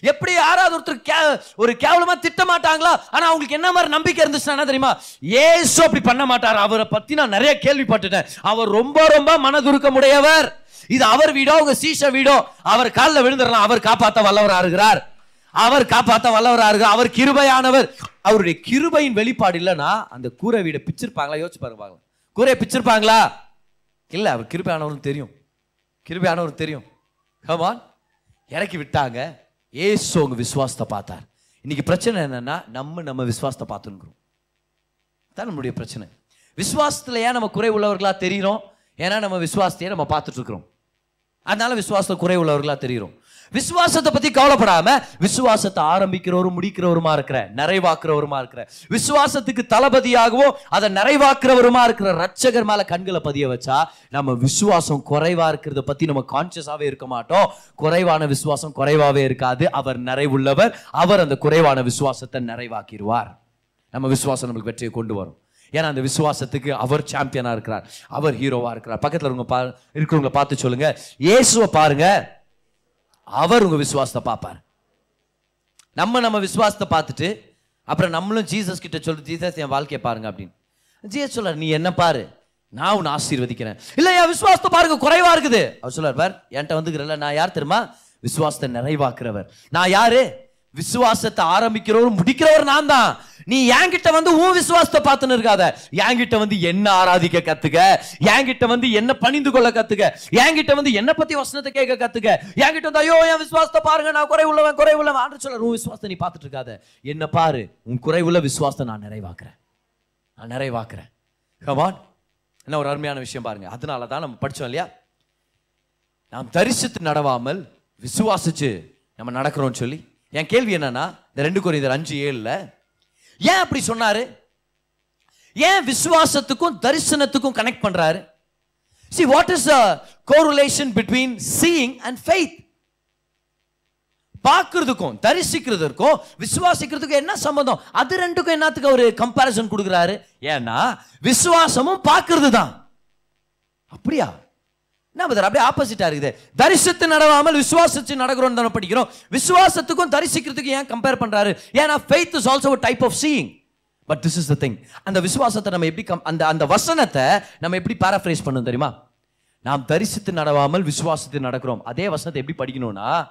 எப்படி யாராவது ஒருத்தர் கே- ஒரு கேவலமா திட்ட மாட்டாங்களா ஆனா அவங்களுக்கு என்ன மாதிரி நம்பிக்கை இருந்துச்சுன்னா என்ன தெரியுமா? ஏசு அப்படி பண்ண மாட்டார்? அவரை பத்தி நான் நிறைய கேள்விப்பட்டுட்டேன். அவர் ரொம்ப ரொம்ப மனதுருக்கமுடையவர். இது அவர் வீடோ உங்க சீஷ வீடோ? அவர் காலில் விழுந்துடலாம் அவர் காப்பாற்ற வல்லவராக இருக்கிறார். அவர் காப்பாத்த வல்லவரா இருக்கு அவர் கிருபையானவர். அவருடைய கிருபையின் வெளிப்பாடு இல்லைன்னா அந்த கூரை வீடை பிச்சிருப்பாங்களா? யோசிச்சு பாருங்க கூரையை பிச்சிருப்பாங்களா? இல்ல அவர் கிருபையானவரும் தெரியும். கிருபையானவர் தெரியும். ஹமான் இறக்கி விட்டாங்க. ஏசு உங்க விசுவாசத்தை பார்த்தார். இன்னைக்கு பிரச்சனை என்னன்னா நம்ம நம்ம விசுவாசத்தை பார்த்துருக்கிறோம் தான் நம்மளுடைய பிரச்சனை. விசுவாசத்துல ஏன் நம்ம குறை உள்ளவர்களா தெரிகிறோம் ஏன்னா நம்ம விசுவாசத்தையே நம்ம பார்த்துட்டு இருக்கிறோம். அதனால விசுவாசத்தை குறை உள்ளவர்களா தெரிகிறோம் விசுவாசத்தை பத்தி கவலைப்படாம விசுவாசத்தை ஆரம்பிக்கிறவரும் முடிக்கிறவருமா இருக்கிற நிறைவாக்குறவருமா இருக்கிற விசுவாசத்துக்கு தளபதியாகவும் அதை நிறைவாக்குறவருமா இருக்கிற ரட்சகர் மேல கண்களை பதிய வச்சா நம்ம விசுவாசம் குறைவா இருக்கிறத பத்தி நம்ம கான்சியஸாவே இருக்க மாட்டோம். குறைவான விசுவாசம் குறைவாவே இருக்காது. அவர் நிறைவுள்ளவர். அவர் அந்த குறைவான விசுவாசத்தை நிறைவாக்கிடுவார். நம்ம விசுவாசம் நம்மளுக்கு வெற்றியை கொண்டு வரும். ஏன்னா அந்த விசுவாசத்துக்கு அவர் சாம்பியனா இருக்கிறார். அவர் ஹீரோவா இருக்கிறார். பக்கத்துல இருக்க பா இருக்கிறவங்கள பார்த்து சொல்லுங்க. இயேசுவை பாருங்க. அவர் உங்கள் விசுவாசத்தை பார்ப்பார். நம்ம நம்ம விசுவாசத்தை பார்த்துட்டு அப்புறம் நம்மளும் ஜீசஸ் கிட்ட சொல்லு ஜீசஸ் என் வாழ்க்கையை பாருங்க அப்படின்னு. ஜீசஸ் சொல்றார் நீ என்ன பாரு நான் உன்னை ஆசீர்வதிக்கிறேன். இல்லை என் விசுவாசத்தை பாருங்க குறைவா இருக்குது. அவர் சொல்றார் பார் என்கிட்ட வந்துக்கிறல்ல நான் யார் தெரியுமா? விசுவாசத்தை நிறைவாக்குறவர். நான் யாரு? விசுவாசத்தை ஆரம்பிக்கிறவர் முடிக்கிறவர் நான் தான். நீ என்கிட்ட வந்து உன் விசுவாசத்தை பார்த்துன்னு இருக்காத. என்கிட்ட வந்து என்ன ஆராதிக்க கத்துக்க? என்கிட்ட வந்து என்ன பணிந்து கொள்ள கத்துக்க? என்கிட்ட வந்து என்ன பத்தி வசனத்தை கேட்க கத்துக்க? என்கிட்ட வந்து ஐயோ என் விசுவாசத்தை பாருங்க நான் குறை உள்ளவன் குறை உள்ளவன். ஆண்டு சொல்ல உன் விசுவாசத்தை நீ பார்த்துட்டு இருக்காத. என்ன பாரு உன் குறைவுள்ள விசுவாசத்தை நான் நிறைவாக்குறேன். நான் நிறைவாக்குறேன். கவான் என்ன ஒரு அருமையான விஷயம் பாருங்க. அதனால தான் நம்ம படிச்சோம் இல்லையா? நாம் தரிசித்து நடவாமல் விசுவாசிச்சு நம்ம நடக்கிறோம்னு சொல்லி என் கேள்வி என்னன்னா இந்த ரெண்டு குறைந்தர் அஞ்சு ஏழுல ஏன் அப்படி சொன்னாரு? ஏன் விசுவாசத்துக்கும் தரிசனத்துக்கும் கனெக்ட் பண்றாரு? See what is the correlation between seeing and faith பார்க்கறதுக்கும் தரிசிக்கிறதுக்கும் விசுவாசிக்கிறதுக்கும் என்ன சம்பந்தம்? அது ரெண்டுக்கும் என்னத்துக்கு ஒரு கம்பாரிசன் கொடுக்குறாரு? ஏன்னா விசுவாசமும் பார்க்கறது தான் அப்படியா? என்ன அப்படியே ஆப்போசிட்டா இருக்குது. தரிசித்து நடவாமல் விசுவாசித்து நடக்கிறோம் தானே படிக்கிறோம். விசுவாசத்துக்கும் தரிசிக்கிறதுக்கும் ஏன் கம்பேர் பண்றாரு? ஏன்னா faith is also type of seeing but this is the thing அந்த விசுவாசத்தை நம்ம எப்படி கம்- அந்த அந்த வசனத்தை நம்ம எப்படி பேராஃப்ரைஸ் பண்ணணும் தெரியுமா? நாம் தரிசித்து நடவாமல் விசுவாசத்து நடக்கிறோம். அதே வசனத்தை எப்படி படிக்கணும்னா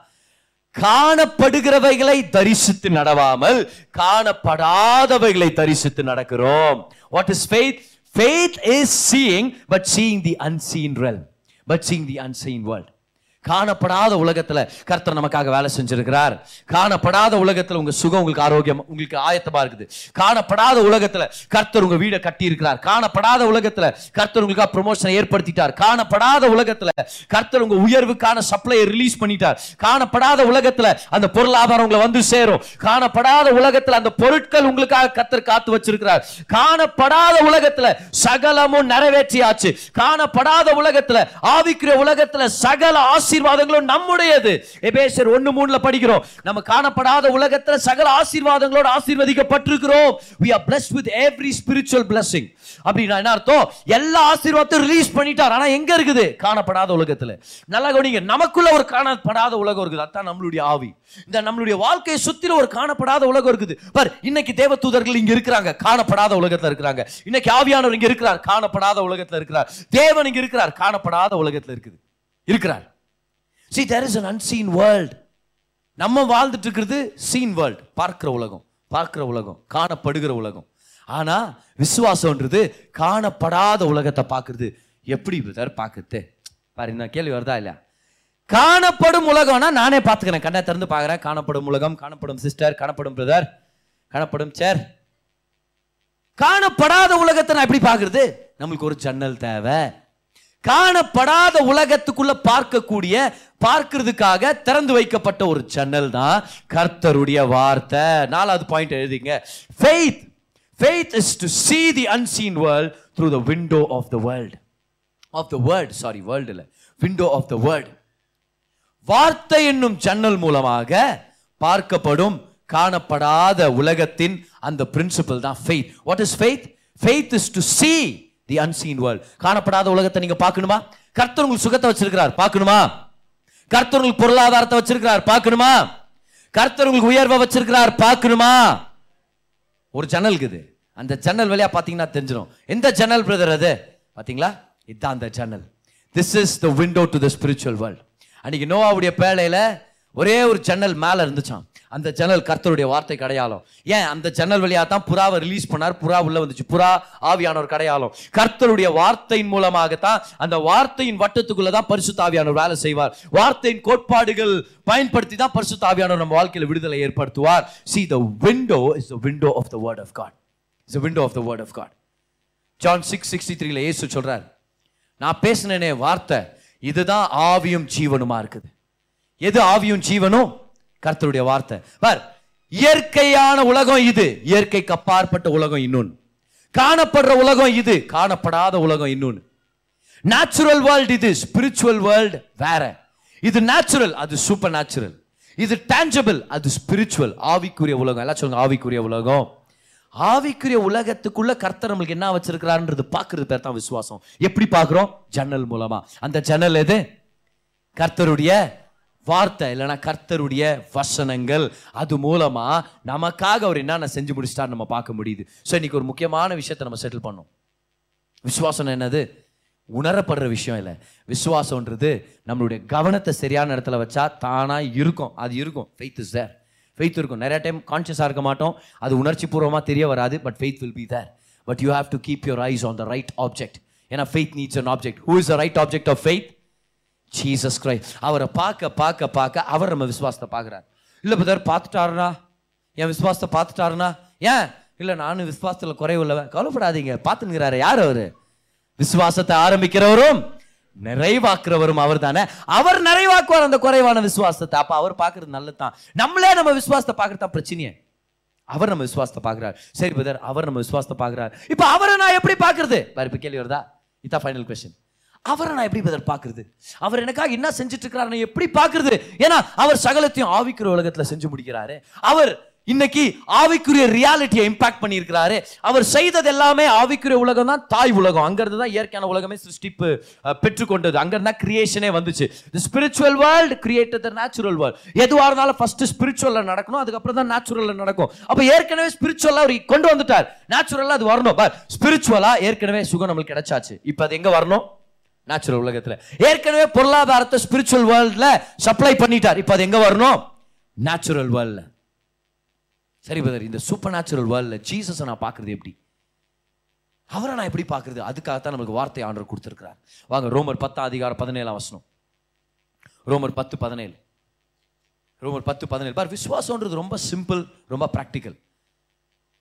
காணப்படுகிறவைகளை தரிசித்து நடவாமல் காணப்படாதவைகளை தரிசித்து நடக்கிறோம். What is faith faith is seeing but seeing the unseen realm but seeing the unseen world காணப்படாத உலகத்துல கர்த்தர் நமக்காக வேலை செஞ்சிருக்கிறார். காணப்படாத உலகத்துல உங்க சுகம் உங்களுக்கு ஆரோக்கியம் உங்களுக்கு ஆயத்தமா இருக்குது. காணப்படாத உலகத்துல கர்த்தர் உங்க வீடை கட்டி இருக்கிறார் காணப்படாத உலகத்துல கர்த்தர் உங்களுக்கு ப்ரொமோஷனை ஏற்படுத்திட்டார். காணப்படாத உலகத்துல கர்த்தர் உங்க உயர்வுக்கான சப்ளையை ரிலீஸ் பண்ணிட்டார். காணப்படாத உலகத்துல அந்த பொருளாதாரம் உங்களை வந்து சேரும். காணப்படாத உலகத்துல அந்த பொருட்கள் உங்களுக்காக கர்த்தர் காத்து வச்சிருக்கிறார். காணப்படாத உலகத்துல சகலமும் நிறைவேற்றியாச்சு. காணப்படாத உலகத்துல ஆவிக்கிற உலகத்துல சகல ஆசை ஆசீர்வாதங்களும் நம்முடையது. எபேசர் ஒன்று மூணுல படிக்கிறோம். நம்ம காணப்படாத உலகத்துல சகல ஆசீர்வாதங்களோடு ஆசீர்வதிக்கப்பட்டிருக்கிறோம். We are bless with every spiritual blessing அப்படின்னா என்ன அர்த்தம்? எல்லா ஆசீர்வாதத்தையும் ரிலீஸ் பண்ணிட்டார். ஆனா எங்க இருக்குது? காணப்படாத உலகத்துல. நல்லா கவனிங்க. நமக்குள்ள ஒரு காணப்படாத உலகம் இருக்குது. அதான் நம்மளுடைய ஆவி. இந்த நம்மளுடைய வாழ்க்கையை சுத்தில ஒரு காணப்படாத உலகம் இருக்குது. பார் இன்னைக்கு தேவதூதர்கள் இங்க இருக்கிறாங்க. காணப்படாத உலகத்துல இருக்கிறாங்க. இன்னைக்கு ஆவியானவர் இங்க இருக்கிறார். காணப்படாத உலகத்துல இருக்கிறார். தேவன் இங்க இருக்கிறார். காணப்படாத உலகத்துல இருக்குது. இருக்கிறார். See there is an unseen world நம்ம வாழ்ந்துட்டு இருக்கிறது சீன் வேர்ல்ட் பார்க்கிற உலகம் பார்க்கிற உலகம் காணப்படுகிற உலகம். ஆனால் விசுவாசம்ன்றது காணப்படாத உலகத்தை பார்க்குறது. எப்படி பிரதர் பார்க்குறது? பாரு இந்த கேள்வி வருதா இல்லையா? காணப்படும் உலகம்னா நானே பார்த்துக்கிறேன். கண்ணை திறந்து பார்க்குறேன். காணப்படும் உலகம் காணப்படும் சிஸ்டர் காணப்படும் பிரதர் காணப்படும் சேர் காணப்படாத உலகத்தை நான் எப்படி பார்க்குறது? நம்மளுக்கு ஒரு ஜன்னல் தேவை. காணப்படாத உலகத்துக்குள்ள பார்க்கக்கூடிய பார்க்கிறதுக்காக திறந்து வைக்கப்பட்ட ஒரு சேனல் தான் கர்த்தருடைய வார்த்தை. நாலாவது பாயிண்ட் எழுதிங்க. Faith faith is to see the unseen world through the window of the world of the word sorry வேர்ல்டில் விண்டோ ஆஃப் த the வார்த்தை என்னும் ஜன்னல் மூலமாக பார்க்கப்படும் காணப்படாத உலகத்தின் அந்த பிரின்சிபல் தான் faith what is faith faith is to see the unseen world காணப்படாத உலகத்தை நீங்க பார்க்கணுமா? கர்த்தர் உங்களுக்கு சுகத்தை வச்சிருக்கிறார். பார்க்கணுமா? கர்த்தர் உங்களுக்கு பொருளாதாரத்தை வச்சிருக்கிறார். பார்க்கணுமா? கர்த்தர் உங்களுக்கு உயர்வை வச்சிருக்கிறார். பார்க்கணுமா? ஒரு ஜன்னல் இருக்குது. அந்த ஜன்னல் வழியா பாத்தீங்கன்னா தெரிஞ்சிடும் எந்த ஜன்னல் பிரதர் அது? பாத்தீங்களா இதுதான் அந்த ஜன்னல். This is the window to the spiritual world அன்னைக்கு நோவாவுடைய பேழையில ஒரே ஒரு ஜன்னல் மேலே இருந்துச்சான் அந்த ஜன்னல் கர்த்தருடைய வார்த்தை கடையாளம் ஏன்? அந்த ஜன்னல் வழியா தான் புறாவை ரிலீஸ் பண்ணார். புறா உள்ள வந்துச்சு. புறா ஆவியானவர் கடையாளம் கர்த்தருடைய வார்த்தையின் மூலமாகத்தான் அந்த வார்த்தையின் வட்டத்துக்குள்ள தான் பரிசுத்த ஆவியானவர் வேலை செய்வார். வார்த்தையின் கோட்பாடுகள் பயன்படுத்தி தான் பரிசுத்த ஆவியானவர் நம்ம வாழ்க்கையில் விடுதலை ஏற்படுத்துவார். See the window is the window of the word of God is the window of the word of God John six sixty த்ரீல ஏசு சொல்றார் நான் பேசினேனே வார்த்தை. இதுதான் ஆவியும் ஜீவனுமா இருக்குது? எது ஆவியும் ஜீவனும்? கர்த்தருடைய வார்த்தை. பார் இயற்கையான உலகம் இது. இயற்கைக்கு அப்பாற்பட்ட உலகம் இன்னொன்று காணப்படுற உலகம் இது. காணப்படாத உலகம் இன்னொன்று நேச்சுரல் வேர்ல்ட் இது. ஸ்பிரிச்சுவல் வேர்ல்டு வேற. இது நேச்சுரல் அது சூப்பர் நேச்சுரல் இது டேஞ்சபிள் அது ஸ்பிரிச்சுவல் ஆவிக்குரிய உலகம். எல்லாம் சொல்லுங்க ஆவிக்குரிய உலகம். ஆவிக்குரிய உலகத்துக்குள்ள கர்த்தர் நம்மளுக்கு என்ன வச்சிருக்கிறாருன்றது பார்க்கறது பேர் தான் விசுவாசம். எப்படி பார்க்குறோம்? ஜன்னல் மூலமா. அந்த ஜன்னல் எது? கர்த்தருடைய வார்த்தை இல்லைன்னா கர்த்தருடைய வசனங்கள். அது மூலமாக நமக்காக அவர் என்னென்ன செஞ்சு முடிச்சிட்டார் நம்ம பார்க்க முடியுது. ஸோ இன்னைக்கு ஒரு முக்கியமான விஷயத்தை நம்ம செட்டில் பண்ணோம். விசுவாசம் என்னது? உணரப்படுற விஷயம் இல்லை. விசுவாசம்ன்றது நம்மளுடைய கவனத்தை சரியான இடத்துல வச்சா தானாக இருக்கும். அது இருக்கும். ஃபெய்த் இஸ் தேர் ஃபெய்த் இருக்கும். நிறைய டைம் கான்ஷியஸாக இருக்க மாட்டோம். அது உணர்ச்சி பூர்வமாக தெரிய வராது but faith will be there but you have to keep your eyes on the right object ஏன்னா faith needs an object who is the right object of faith Jesus Christ அவரை பார்க்க பார்க்க பார்க்க அவர் நம்ம விசுவாசத்தை பார்க்குறாரு. இல்லை பிரதர் பார்த்துட்டாருனா என் விசுவாசத்தை பார்த்துட்டாருனா ஏன்? இல்லை நானும் விசுவாசத்தில் குறைவுள்ளவன் கவலைப்படாதீங்க. பார்த்துங்கிறாரு யார் அவர்? விசுவாசத்தை ஆரம்பிக்கிறவரும் நிறைவாக்குறவரும் அவர் தானே அவர் நிறைவாக்குவார் அந்த குறைவான விசுவாசத்தை. அப்போ அவர் பார்க்கறது நல்லது தான் நம்மளே நம்ம விசுவாசத்தை பார்க்கறது தான் பிரச்சனையே. அவர் நம்ம விசுவாசத்தை பார்க்குறாரு. சரி பிரதர் அவர் நம்ம விசுவாசத்தை பார்க்குறாரு. இப்போ அவரை நான் எப்படி பார்க்கறது? வேற இப்போ கேள்வி வருதா? இதான் ஃபைனல் கொஸ்டின் அவரை நான் எப்படி பதில் பார்க்குறது அவர் எனக்காக என்ன செஞ்சுட்டு இருக்கிறாரு நான் எப்படி பார்க்குறது? ஏன்னா அவர் சகலத்தையும் ஆவிக்குற உலகத்தில் செஞ்சு முடிக்கிறாரு. அவர் இன்னைக்கு ஆவிக்குரிய ரியாலிட்டியை இம்பாக்ட் பண்ணியிருக்கிறாரு. அவர் செய்தது எல்லாமே ஆவிக்குரிய உலகம் தான் தாய் உலகம். அங்கிருந்து தான் இயற்கையான உலகமே சிருஷ்டிப்பு பெற்றுக்கொண்டது. அங்கிருந்து தான் கிரியேஷனே வந்துச்சு. The spiritual world created the natural world எதுவாக இருந்தாலும் ஃபர்ஸ்ட் ஸ்பிரிச்சுவலில் நடக்கணும் அதுக்கப்புறம் தான் நேச்சுரலில் நடக்கும். அப்போ ஏற்கனவே ஸ்பிரிச்சுவலாக அவர் கொண்டு வந்துட்டார். நேச்சுரலாக அது வரணும். பட் ஸ்பிரிச்சுவலாக ஏற்கனவே சுகம் நம்மளுக்கு கிடைச்சாச்சு. இப்போ அது எங்கே வரணும்? நேச்சுரல் உலகத்தில். ஏற்கனவே பொருளாதாரத்தை ஸ்பிரிச்சுவல் வேர்ல்டில் சப்ளை பண்ணிட்டார். இப்போ அது எங்கே வரணும்? நேச்சுரல் வேர்ல்டில் சரி பதர் இந்த சூப்பர் நேச்சுரல் வேர்ல்டில் ஜீசஸை நான் பார்க்குறது எப்படி? அவரை நான் எப்படி பார்க்குறது? அதுக்காகத்தான் நமக்கு வார்த்தை ஆண்டர் கொடுத்துருக்கிறார். வாங்க ரோமர் பத்தாம் அதிகாரம் பதினேழாம் வசனம். ரோமர் பத்து பதினேழு. ரோமர் பத்து பதினேழு. பார் விஸ்வாசன்றது ரொம்ப சிம்பிள் ரொம்ப ப்ராக்டிக்கல்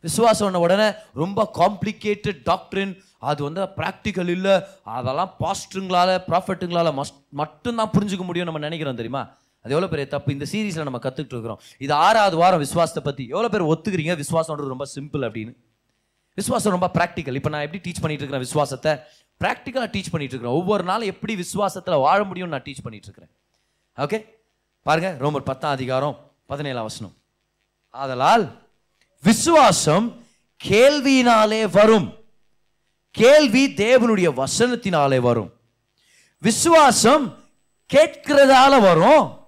விசுவாசம் உடனே ரொம்ப காம்ப்ளிகேட்டட் டாக்டரின் அது வந்து ப்ராக்டிக்கல் இல்லை. அதெல்லாம் பாஸ்டருங்களால ப்ராஃபிட்டுங்களால் மஸ்ட் மட்டும்தான் புரிஞ்சுக்க முடியும் நம்ம நினைக்கிறோம் தெரியுமா? அது எவ்வளோ பெரிய தப்பு? இந்த சீரீஸில் நம்ம கற்றுக்கிட்டு இருக்கிறோம். இது ஆறாவது வாரம் விசுவாசத்தை பற்றி எவ்வளோ பேர் ஒத்துக்கிறீங்க? விசுவாசம்ன்றது ரொம்ப சிம்பிள் அப்படின்னு. விசுவாசம் ரொம்ப ப்ராக்டிக்கல் இப்போ நான் எப்படி டீச் பண்ணிட்டு இருக்கிறேன் விசுவாசத்தை? ப்ராக்டிக்கலாக டீச் பண்ணிட்டு இருக்கிறேன். ஒவ்வொரு நாளும் எப்படி விசுவாசத்தில் வாழ முடியும்னு நான் டீச் பண்ணிட்டு இருக்கிறேன். ஓகே பாருங்க ரோமர் பத்தாம் அதிகாரம் பதினேழாம் வசனம். ஆதலால் விசுவாசம் கேள்வியினாலே வரும். கேள்வி தேவனுடைய வசனத்தினாலே வரும். விசுவாசம் கேட்கிறதால வரும்.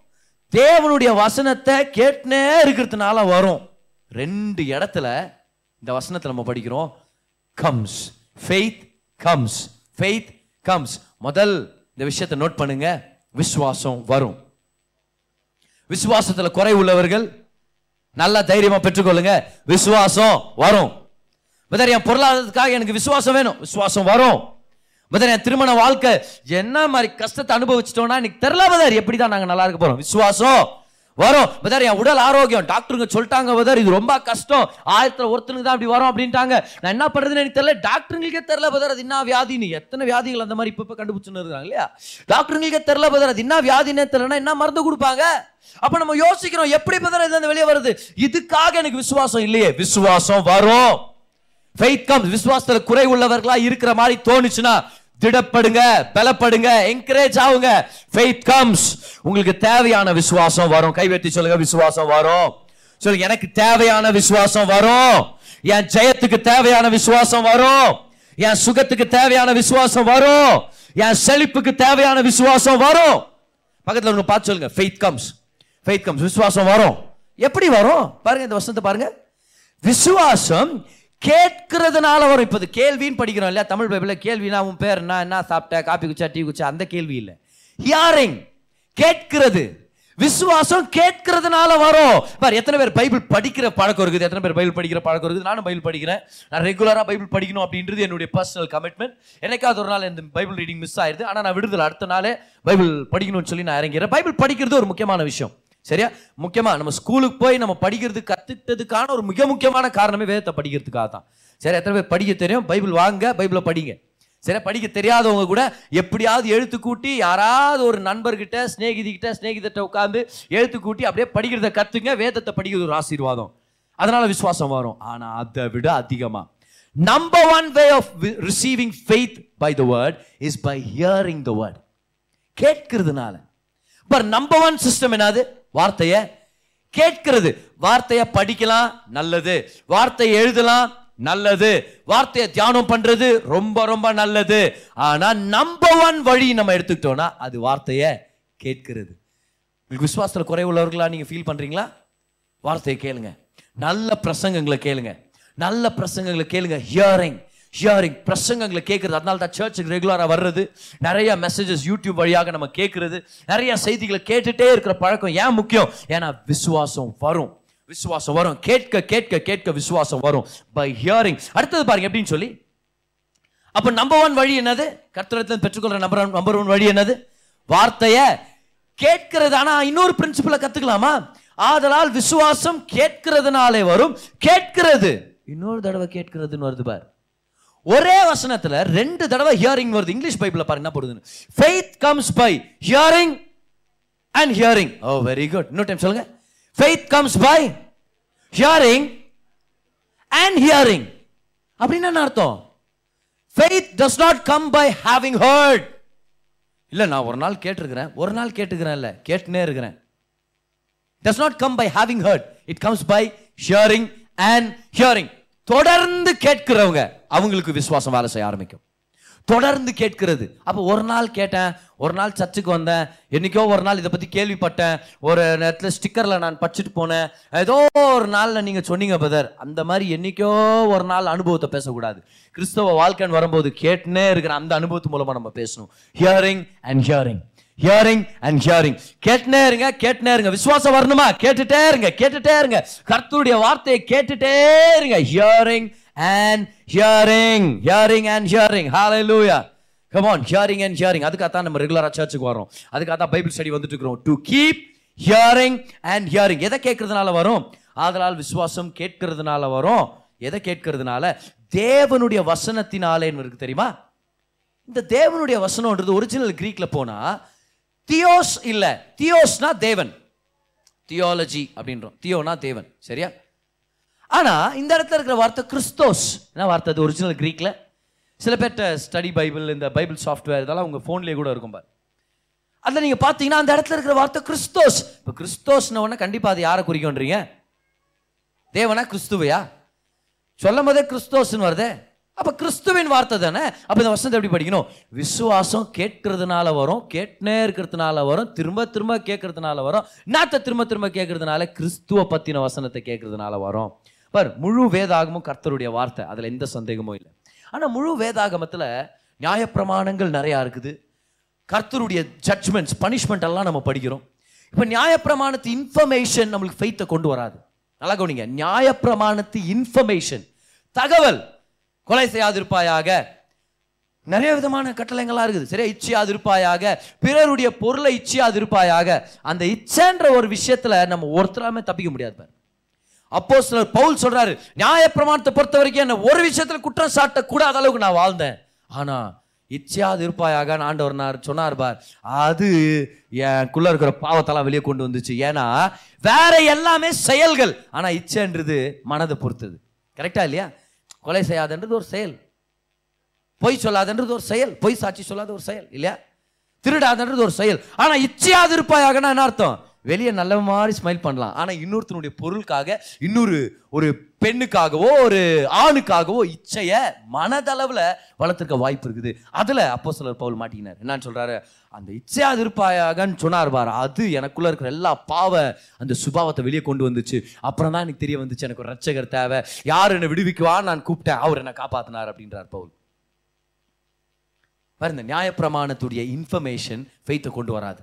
தேவனுடைய வசனத்தை கேட்டுனே இருக்கிறதுனால வரும். ரெண்டு இடத்துல இந்த வசனத்தை நம்ம படிக்கிறோம். Comes faith comes faith comes முதல் இந்த விஷயத்தை நோட் பண்ணுங்க. விசுவாசம் வரும். விசுவாசத்தில் குறை உள்ளவர்கள் நல்லா தைரியமா பெற்றுக்கொள்ளுங்க. விசுவாசம் வரும். பதர் என் பொருளாதாரத்துக்காக எனக்கு விசுவாசம் வேணும். விசுவாசம் வரும். பதர் என் திருமண வாழ்க்கை என்ன மாதிரி கஷ்டத்தை அனுபவிச்சிட்டோம்னா எனக்கு தெரியல பதர் எப்படி தான் நாங்கள் நல்லா இருக்க போகிறோம் விசுவாசம். வரும். பதர் என் உடல் ஆரோக்கியம். டாக்டருங்க சொல்லிட்டாங்க பதர் இது ரொம்ப கஷ்டம். ஆயிரத்துல ஒருத்தனுக்கு தான் அப்படி வரும் அப்படின்ட்டாங்க. நான் என்ன பண்ணுறதுன்னு எனக்கு தெரியல. டாக்டருங்களுக்கே தெரியல பதர் அது என்ன வியாதின்னு எத்தனை வியாதிகள் அந்த மாதிரி இப்போ இப்ப கண்டுபிடிச்சுன்னு இருக்காங்க இல்லையா? டாக்டருங்களுக்கே தெரியல பதர் அது என்ன வியாதினே தெரியலன்னா என்ன மருந்து கொடுப்பாங்க? அப்ப நம்ம யோசிக்கிறோம் எப்படி பதர் இது அந்த வெளியே வருது? இதுக்காக எனக்கு விசுவாசம் இல்லையே. விசுவாசம் வரும். ஃபெய்த் கம்ஸ் விசுவாசத்தில் குறை உள்ளவர்களாக இருக்கிற மாதிரி தோணுச்சுன்னா திடப்படுங்க பலப்படுங்க என்கரேஜ் ஆகுங்க. ஃபெய்த் கம்ஸ் உங்களுக்கு தேவையான விசுவாசம் வரும். கைவெட்டி சொல்லுங்க விசுவாசம் வரும். சொல்லுங்க எனக்கு தேவையான விசுவாசம் வரும். என் ஜெயத்துக்கு தேவையான விசுவாசம் வரும். என் சுகத்துக்கு தேவையான விசுவாசம் வரும். என் செழிப்புக்கு தேவையான விசுவாசம் வரும். பக்கத்தில் ஒன்று பார்த்து சொல்லுங்க ஃபெய்த் கம்ஸ் ஃபெய்த் கம்ஸ் விசுவாசம் வரும். எப்படி வரும்? பாருங்க இந்த வசனத்தை பாருங்க. விசுவாசம் கேட்கிறதுனால வரும். இப்போது கேள்வின்னு படிக்கிறோம் இல்லையா? தமிழ் பைபிளில் கேள்வினா உன் பேர் என்ன? என்ன சாப்பிட்ட? காப்பி குச்சா டீ குச்சா அந்த கேள்வி இல்லை. ஹியாரிங் கேட்கிறது. விசுவாசம் கேட்கிறதுனால வரும். பார் எத்தனை பேர் பைபிள் படிக்கிற பழக்கம் இருக்குது? எத்தனை பேர் பைபிள் படிக்கிற பழக்கம் இருக்குது? நானும் பைபிள் படிக்கிறேன். நான் ரெகுலராக பைபிள் படிக்கணும் அப்படின்றது என்னுடைய பர்சனல் கமிட்மெண்ட் என்னைக்காவது ஒரு நாள் இந்த பைபிள் ரீடிங் மிஸ் ஆயிடுது ஆனால் நான் விடுதலை அடுத்த நாளே பைபிள் படிக்கணும்னு சொல்லி நான் இறங்கிறேன் பைபிள் படிக்கிறது ஒரு முக்கியமான விஷயம். சரியா? முக்கியமாக நம்ம ஸ்கூலுக்கு போய் நம்ம படிக்கிறது கற்றுக்கிட்டதுக்கான ஒரு மிக முக்கியமான காரணமே வேதத்தை படிக்கிறதுக்காக தான். சரி எத்தனை பேர் படிக்க தெரியும்? பைபிள் வாங்க பைபிளை படிங்க. சரி படிக்க தெரியாதவங்க கூட எப்படியாவது எழுத்து கூட்டி யாராவது ஒரு நண்பர்கிட்ட சிநேகிதிகிட்ட ஸ்நேகிதிட்ட உட்காந்து எழுத்து கூட்டி அப்படியே படிக்கிறத கற்றுங்க வேதத்தை படிக்கிறது ஒரு ஆசீர்வாதம். அதனால் விசுவாசம் வரும். ஆனால் அதை விட அதிகமாக number one way of receiving faith by the word is by hearing the word கேட்கிறதுனால. But number one system என்னது? வார்த்தையை கேட்கிறது. வார்த்தையை படிக்கலாம் நல்லது. வார்த்தையை எழுதலாம் நல்லது. வார்த்தையை தியானம் பண்றது ரொம்ப ரொம்ப நல்லது. ஆனா நம்பர் ஒன் வழி நம்ம எடுத்துக்கிட்டோம்னா அது வார்த்தையை கேட்கிறது. உங்களுக்கு விசுவாசத்துல குறை உள்ளவர்களா நீங்க ஃபீல் பண்றீங்களா? வார்த்தையை கேளுங்க. நல்ல பிரசங்கங்களை கேளுங்க. நல்ல பிரசங்கங்களை கேளுங்க. ஹியரிங் ஹியரிங் பிரசங்கங்களை கேட்குறது அதனால தான் சர்ச்சுக்கு ரெகுலராக வர்றது. நிறைய மெசேஜஸ் யூடியூப் வழியாக நம்ம கேட்குறது நிறைய செய்திகளை கேட்டுகிட்டே இருக்கிற பழக்கம் ஏன் முக்கியம்? ஏன்னா விசுவாசம் வரும். விசுவாசம் வரும். கேட்க கேட்க கேட்க விசுவாசம் வரும். பை ஹியரிங் அடுத்தது பாருங்க எப்படின்னு சொல்லி. அப்போ நம்பர் ஒன் வழி என்னது? கர்த்தரத்தில் பெற்றுக்கொள்ற நம்பர் ஒன் நம்பர் ஒன் வழி என்னது? வார்த்தையை கேட்கிறது. ஆனால் இன்னொரு பிரின்சிபலை கற்றுக்கலாமா ஆதலால் விசுவாசம் கேட்கிறதுனாலே வரும். கேட்கிறது. இன்னொரு தடவை கேட்கிறதுன்னு வருது பார். ஒரே வசனத்துல ரெண்டு தடவை ஹியரிங் வருது. இங்கிலீஷ் பைப்பில் பாருங்க என்ன போடுதுன்னு. Faith comes by hearing and hearing oh very good இன்னொரு டைம் சொல்லுங்க. Faith comes by hearing and hearing அப்படின்னு என்ன அர்த்தம்? Faith does not come by having heard இல்லை நான் ஒரு நாள் கேட்டிருக்கிறேன். ஒரு நாள் கேட்டுக்கிறேன் இல்லை. கேட்டுனே இருக்கிறேன். Does not come by having heard it comes by hearing and hearing தொடர்ந்து கேட்கிறவங்க அவங்களுக்கு விசுவாசம் வேலை செய்ய ஆரம்பிக்கும். தொடர்ந்து கேட்கிறது. அப்போ ஒரு நாள் கேட்டேன் ஒரு நாள் சர்ச்சுக்கு வந்தேன் என்னைக்கோ ஒரு நாள் இதை பற்றி கேள்விப்பட்டேன். ஒரு நேரத்தில் ஸ்டிக்கரில் நான் படிச்சுட்டு போனேன். ஏதோ ஒரு நாளில் நீங்கள் சொன்னீங்க பதர் அந்த மாதிரி என்னைக்கோ ஒரு நாள் அனுபவத்தை பேசக்கூடாது. கிறிஸ்தவ வாழ்க்கைன்னு வரும்போது கேட்டுனே இருக்கிற அந்த அனுபவத்து மூலமாக நம்ம பேசணும். Hearing and hearing hearing and hearing கேட்டுனே இருங்க கேட்டுனே இருங்க. விசுவாசம் வரணுமா? கேட்டுட்டே இருங்க கேட்டுட்டே இருங்க. கர்த்தருடைய வார்த்தையை கேட்டுட்டே இருங்க. Hearing and hearing hearing and hearing hallelujah come on hearing and hearing அதுக்காக தான் நம்ம ரெகுலராக சர்ச்சுக்கு வரோம் அதுக்காக தான் பைபிள் ஸ்டடி வந்துட்டு இருக்கிறோம். To keep hearing and hearing எதை கேட்கறதுனால வரும்? ஆதலால் விசுவாசம் கேட்கறதுனால வரும். எதை கேட்கறதுனால? தேவனுடைய வசனத்தினாலேன்னு இருக்கு தெரியுமா? இந்த தேவனுடைய வசனம்ன்றது ஒரிஜினல் க்ரீக்கில் போனால் தியோஸ் இல்லை. தியோஸ்னா தேவன். தியாலஜி அப்படின்றோம். தியோனா தேவன். சரியா? ஆனால் இந்த இடத்துல இருக்கிற வார்த்தை கிறிஸ்தோஸ். என்ன வார்த்தை அது? ஒரிஜினல் க்ரீக்கில் சில பேர்கிட்ட ஸ்டடி பைபிள் இந்த பைபிள் சாஃப்ட்வேர் இதெல்லாம் உங்கள் ஃபோன்லேயே கூட இருக்கும் பாரு. அதில் நீங்கள் பார்த்தீங்கன்னா அந்த இடத்துல இருக்கிற வார்த்தை கிறிஸ்தோஸ். இப்போ கிறிஸ்தோஸ்ன உடனே கண்டிப்பாக அது யாரை குறிக்கோன்றீங்க தேவனா கிறிஸ்துவையா? சொல்லும் போதே கிறிஸ்தோஸ்னு வருதே. அப்போ கிறிஸ்துவின் வார்த்தை தானே? அப்போ இந்த வசனத்தை எப்படி படிக்கணும்? விசுவாசம் கேட்கறதுனால வரும் கேட்டுனே இருக்கிறதுனால வரும் திரும்ப திரும்ப கேட்கறதுனால வரும். நாத்தை திரும்ப திரும்ப கேட்கறதுனால கிறிஸ்துவ பற்றின வசனத்தை கேட்கறதுனால வரும். பார் முழு வேதாகமும் கர்த்தருடைய வார்த்தை. அதில் எந்த சந்தேகமும் இல்லை. ஆனால் முழு வேதாகமத்தில் நியாயப்பிரமாணங்கள் நிறையா இருக்குது. கர்த்தருடைய ஜட்ஜ்மெண்ட்ஸ் பனிஷ்மெண்ட் எல்லாம் நம்ம படிக்கிறோம். இப்போ நியாயப்பிரமாணத்து இன்ஃபர்மேஷன் நம்மளுக்கு ஃபெய்த்தை கொண்டு வராது. நல்லா கவனிங்க. நியாயப்பிரமாணத்து இன்ஃபர்மேஷன் தகவல். கொலை செய்யாதிருப்பாயாக. நிறைய விதமான கட்டளைங்களாக இருக்குது. சரியா இச்சையாதிருப்பாயாக பிறருடைய பொருளை இச்சையாதிருப்பாயாக. அந்த இச்சைன்ற ஒரு விஷயத்தில் நம்ம ஒருத்தராமே தப்பிக்க முடியாது பாரு. அப்போ சிலர் பவுல் சொல்கிறாரு நியாயப்பிரமாணத்தை பொறுத்த வரைக்கும் என்ன ஒரு விஷயத்தில் குற்றம் சாட்ட அந்த அளவுக்கு நான் வாழ்ந்தேன். ஆனால் இச்சையாது இருப்பாயாக ஆண்டவர் நான் சொன்னார் பார். அது எனக்குள்ள இருக்கிற பாவத்தெல்லாம் வெளியே கொண்டு வந்துச்சு. ஏன்னா வேற எல்லாமே செயல்கள். ஆனால் இச்சைன்றது மனதை பொறுத்தது. கரெக்டா இல்லையா? கொலை செய்யாதன்றது ஒரு செயல். பொய் சொல்லாதன்றது ஒரு செயல். பொய் சாட்சி சொல்லாத ஒரு செயல் இல்லையா? திருடாதன்றது ஒரு செயல். ஆனால் இச்சையாது இருப்பாயாகனா என்ன அர்த்தம்? வெளியே நல்ல மாதிரி ஸ்மைல் பண்ணலாம். ஆனால் இன்னொருத்தனுடைய பொருளுக்காக இன்னொரு ஒரு பெண்ணுக்காகவோ ஒரு ஆணுக்காகவோ இச்சைய மனதளவில் வளர்த்துருக்க வாய்ப்பு இருக்குது. அதில் அப்போ சிலர் பவுல் மாட்டிக்கினார். என்னன்னு சொல்கிறாரு அந்த இச்சையாது இருப்பாயாகன்னு சொன்னார் பாரு. அது எனக்குள்ள இருக்கிற எல்லா பாவ அந்த சுபாவத்தை வெளியே கொண்டு வந்துச்சு. அப்புறம் தான் எனக்கு தெரிய வந்துச்சு எனக்கு ஒரு ரட்சகர் தேவை. யார் என்னை விடுவிக்குவான்னு நான் கூப்பிட்டேன். அவர் என்னை காப்பாற்றினார் அப்படின்றார் பவுல். பாரு இந்த நியாயப்பிரமாணத்துடைய இன்ஃபர்மேஷன் ஃபெய்த்தை கொண்டு வராது.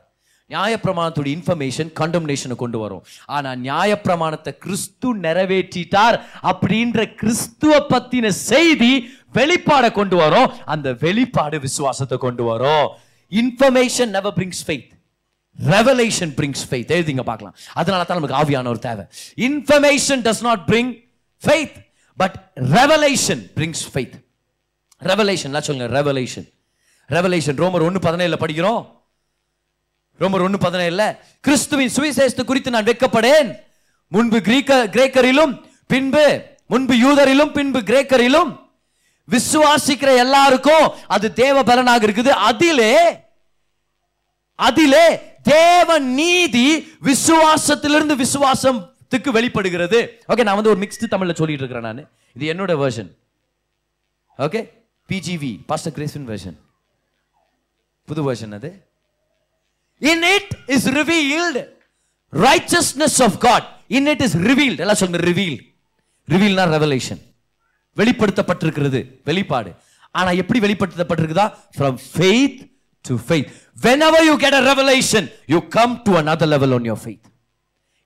நியாயப்பிரமாணத்துடைய இன்ஃபர்மேஷன் கண்டம்னேஷனை கொண்டு வரும். ஆனால் நியாயப்பிரமாணத்தை கிறிஸ்து நிறைவேற்றிட்டார் அப்படின்ற கிறிஸ்துவ பத்தின செய்தி வெளிப்பாடை கொண்டு வரும். அந்த வெளிப்பாடு விசுவாசத்தை கொண்டு வரும். Information never brings faith revelation brings faith எழுதிங்க பார்க்கலாம். அதனால தான் நமக்கு ஆவியான ஒரு தேவை. Information does not bring faith but revelation brings faith revelation சொல்லுங்க ரெவலேஷன் ரெவலேஷன் ரோமர் ஒன்று பதினேழில் படிக்கிறோம். ரோமர் ஒன்று பதினேழுல கிறிஸ்துவின் சுவிசேஷத்தை குறித்து நான் வெட்கப்படேன். முன்பு கிரீக்க கிரேக்கரிலும் பின்பு முன்பு யூதரிலும் பின்பு கிரேக்கரிலும் விசுவாசிக்கிற எல்லாருக்கும் அது தேவ பலனாக இருக்குது. அதிலே அதிலே தேவ நீதி விசுவாசத்திலிருந்து விசுவாசத்துக்கு வெளிப்படுகிறது. ஓகே நான் வந்து ஒரு மிக்ஸ்டு தமிழ்ல சொல்லிட்டு இருக்கிறேன் நான். இது என்னோட version okay PGV pastor Grayson version புது வேர்ஷன் அது. In it is revealed righteousness of God in it is revealed எல்லாம் சொல்லுங்க ரிவீல் ரிவீல்னா ரெவலேஷன் வெளிப்படுத்தப்பட்டிருக்கிறது வெளிப்பாடு. ஆனா எப்படி வெளிப்படுத்தப்பட்டிருக்குதா? From faith to faith when whenever you get a revelation you come to another level on your faith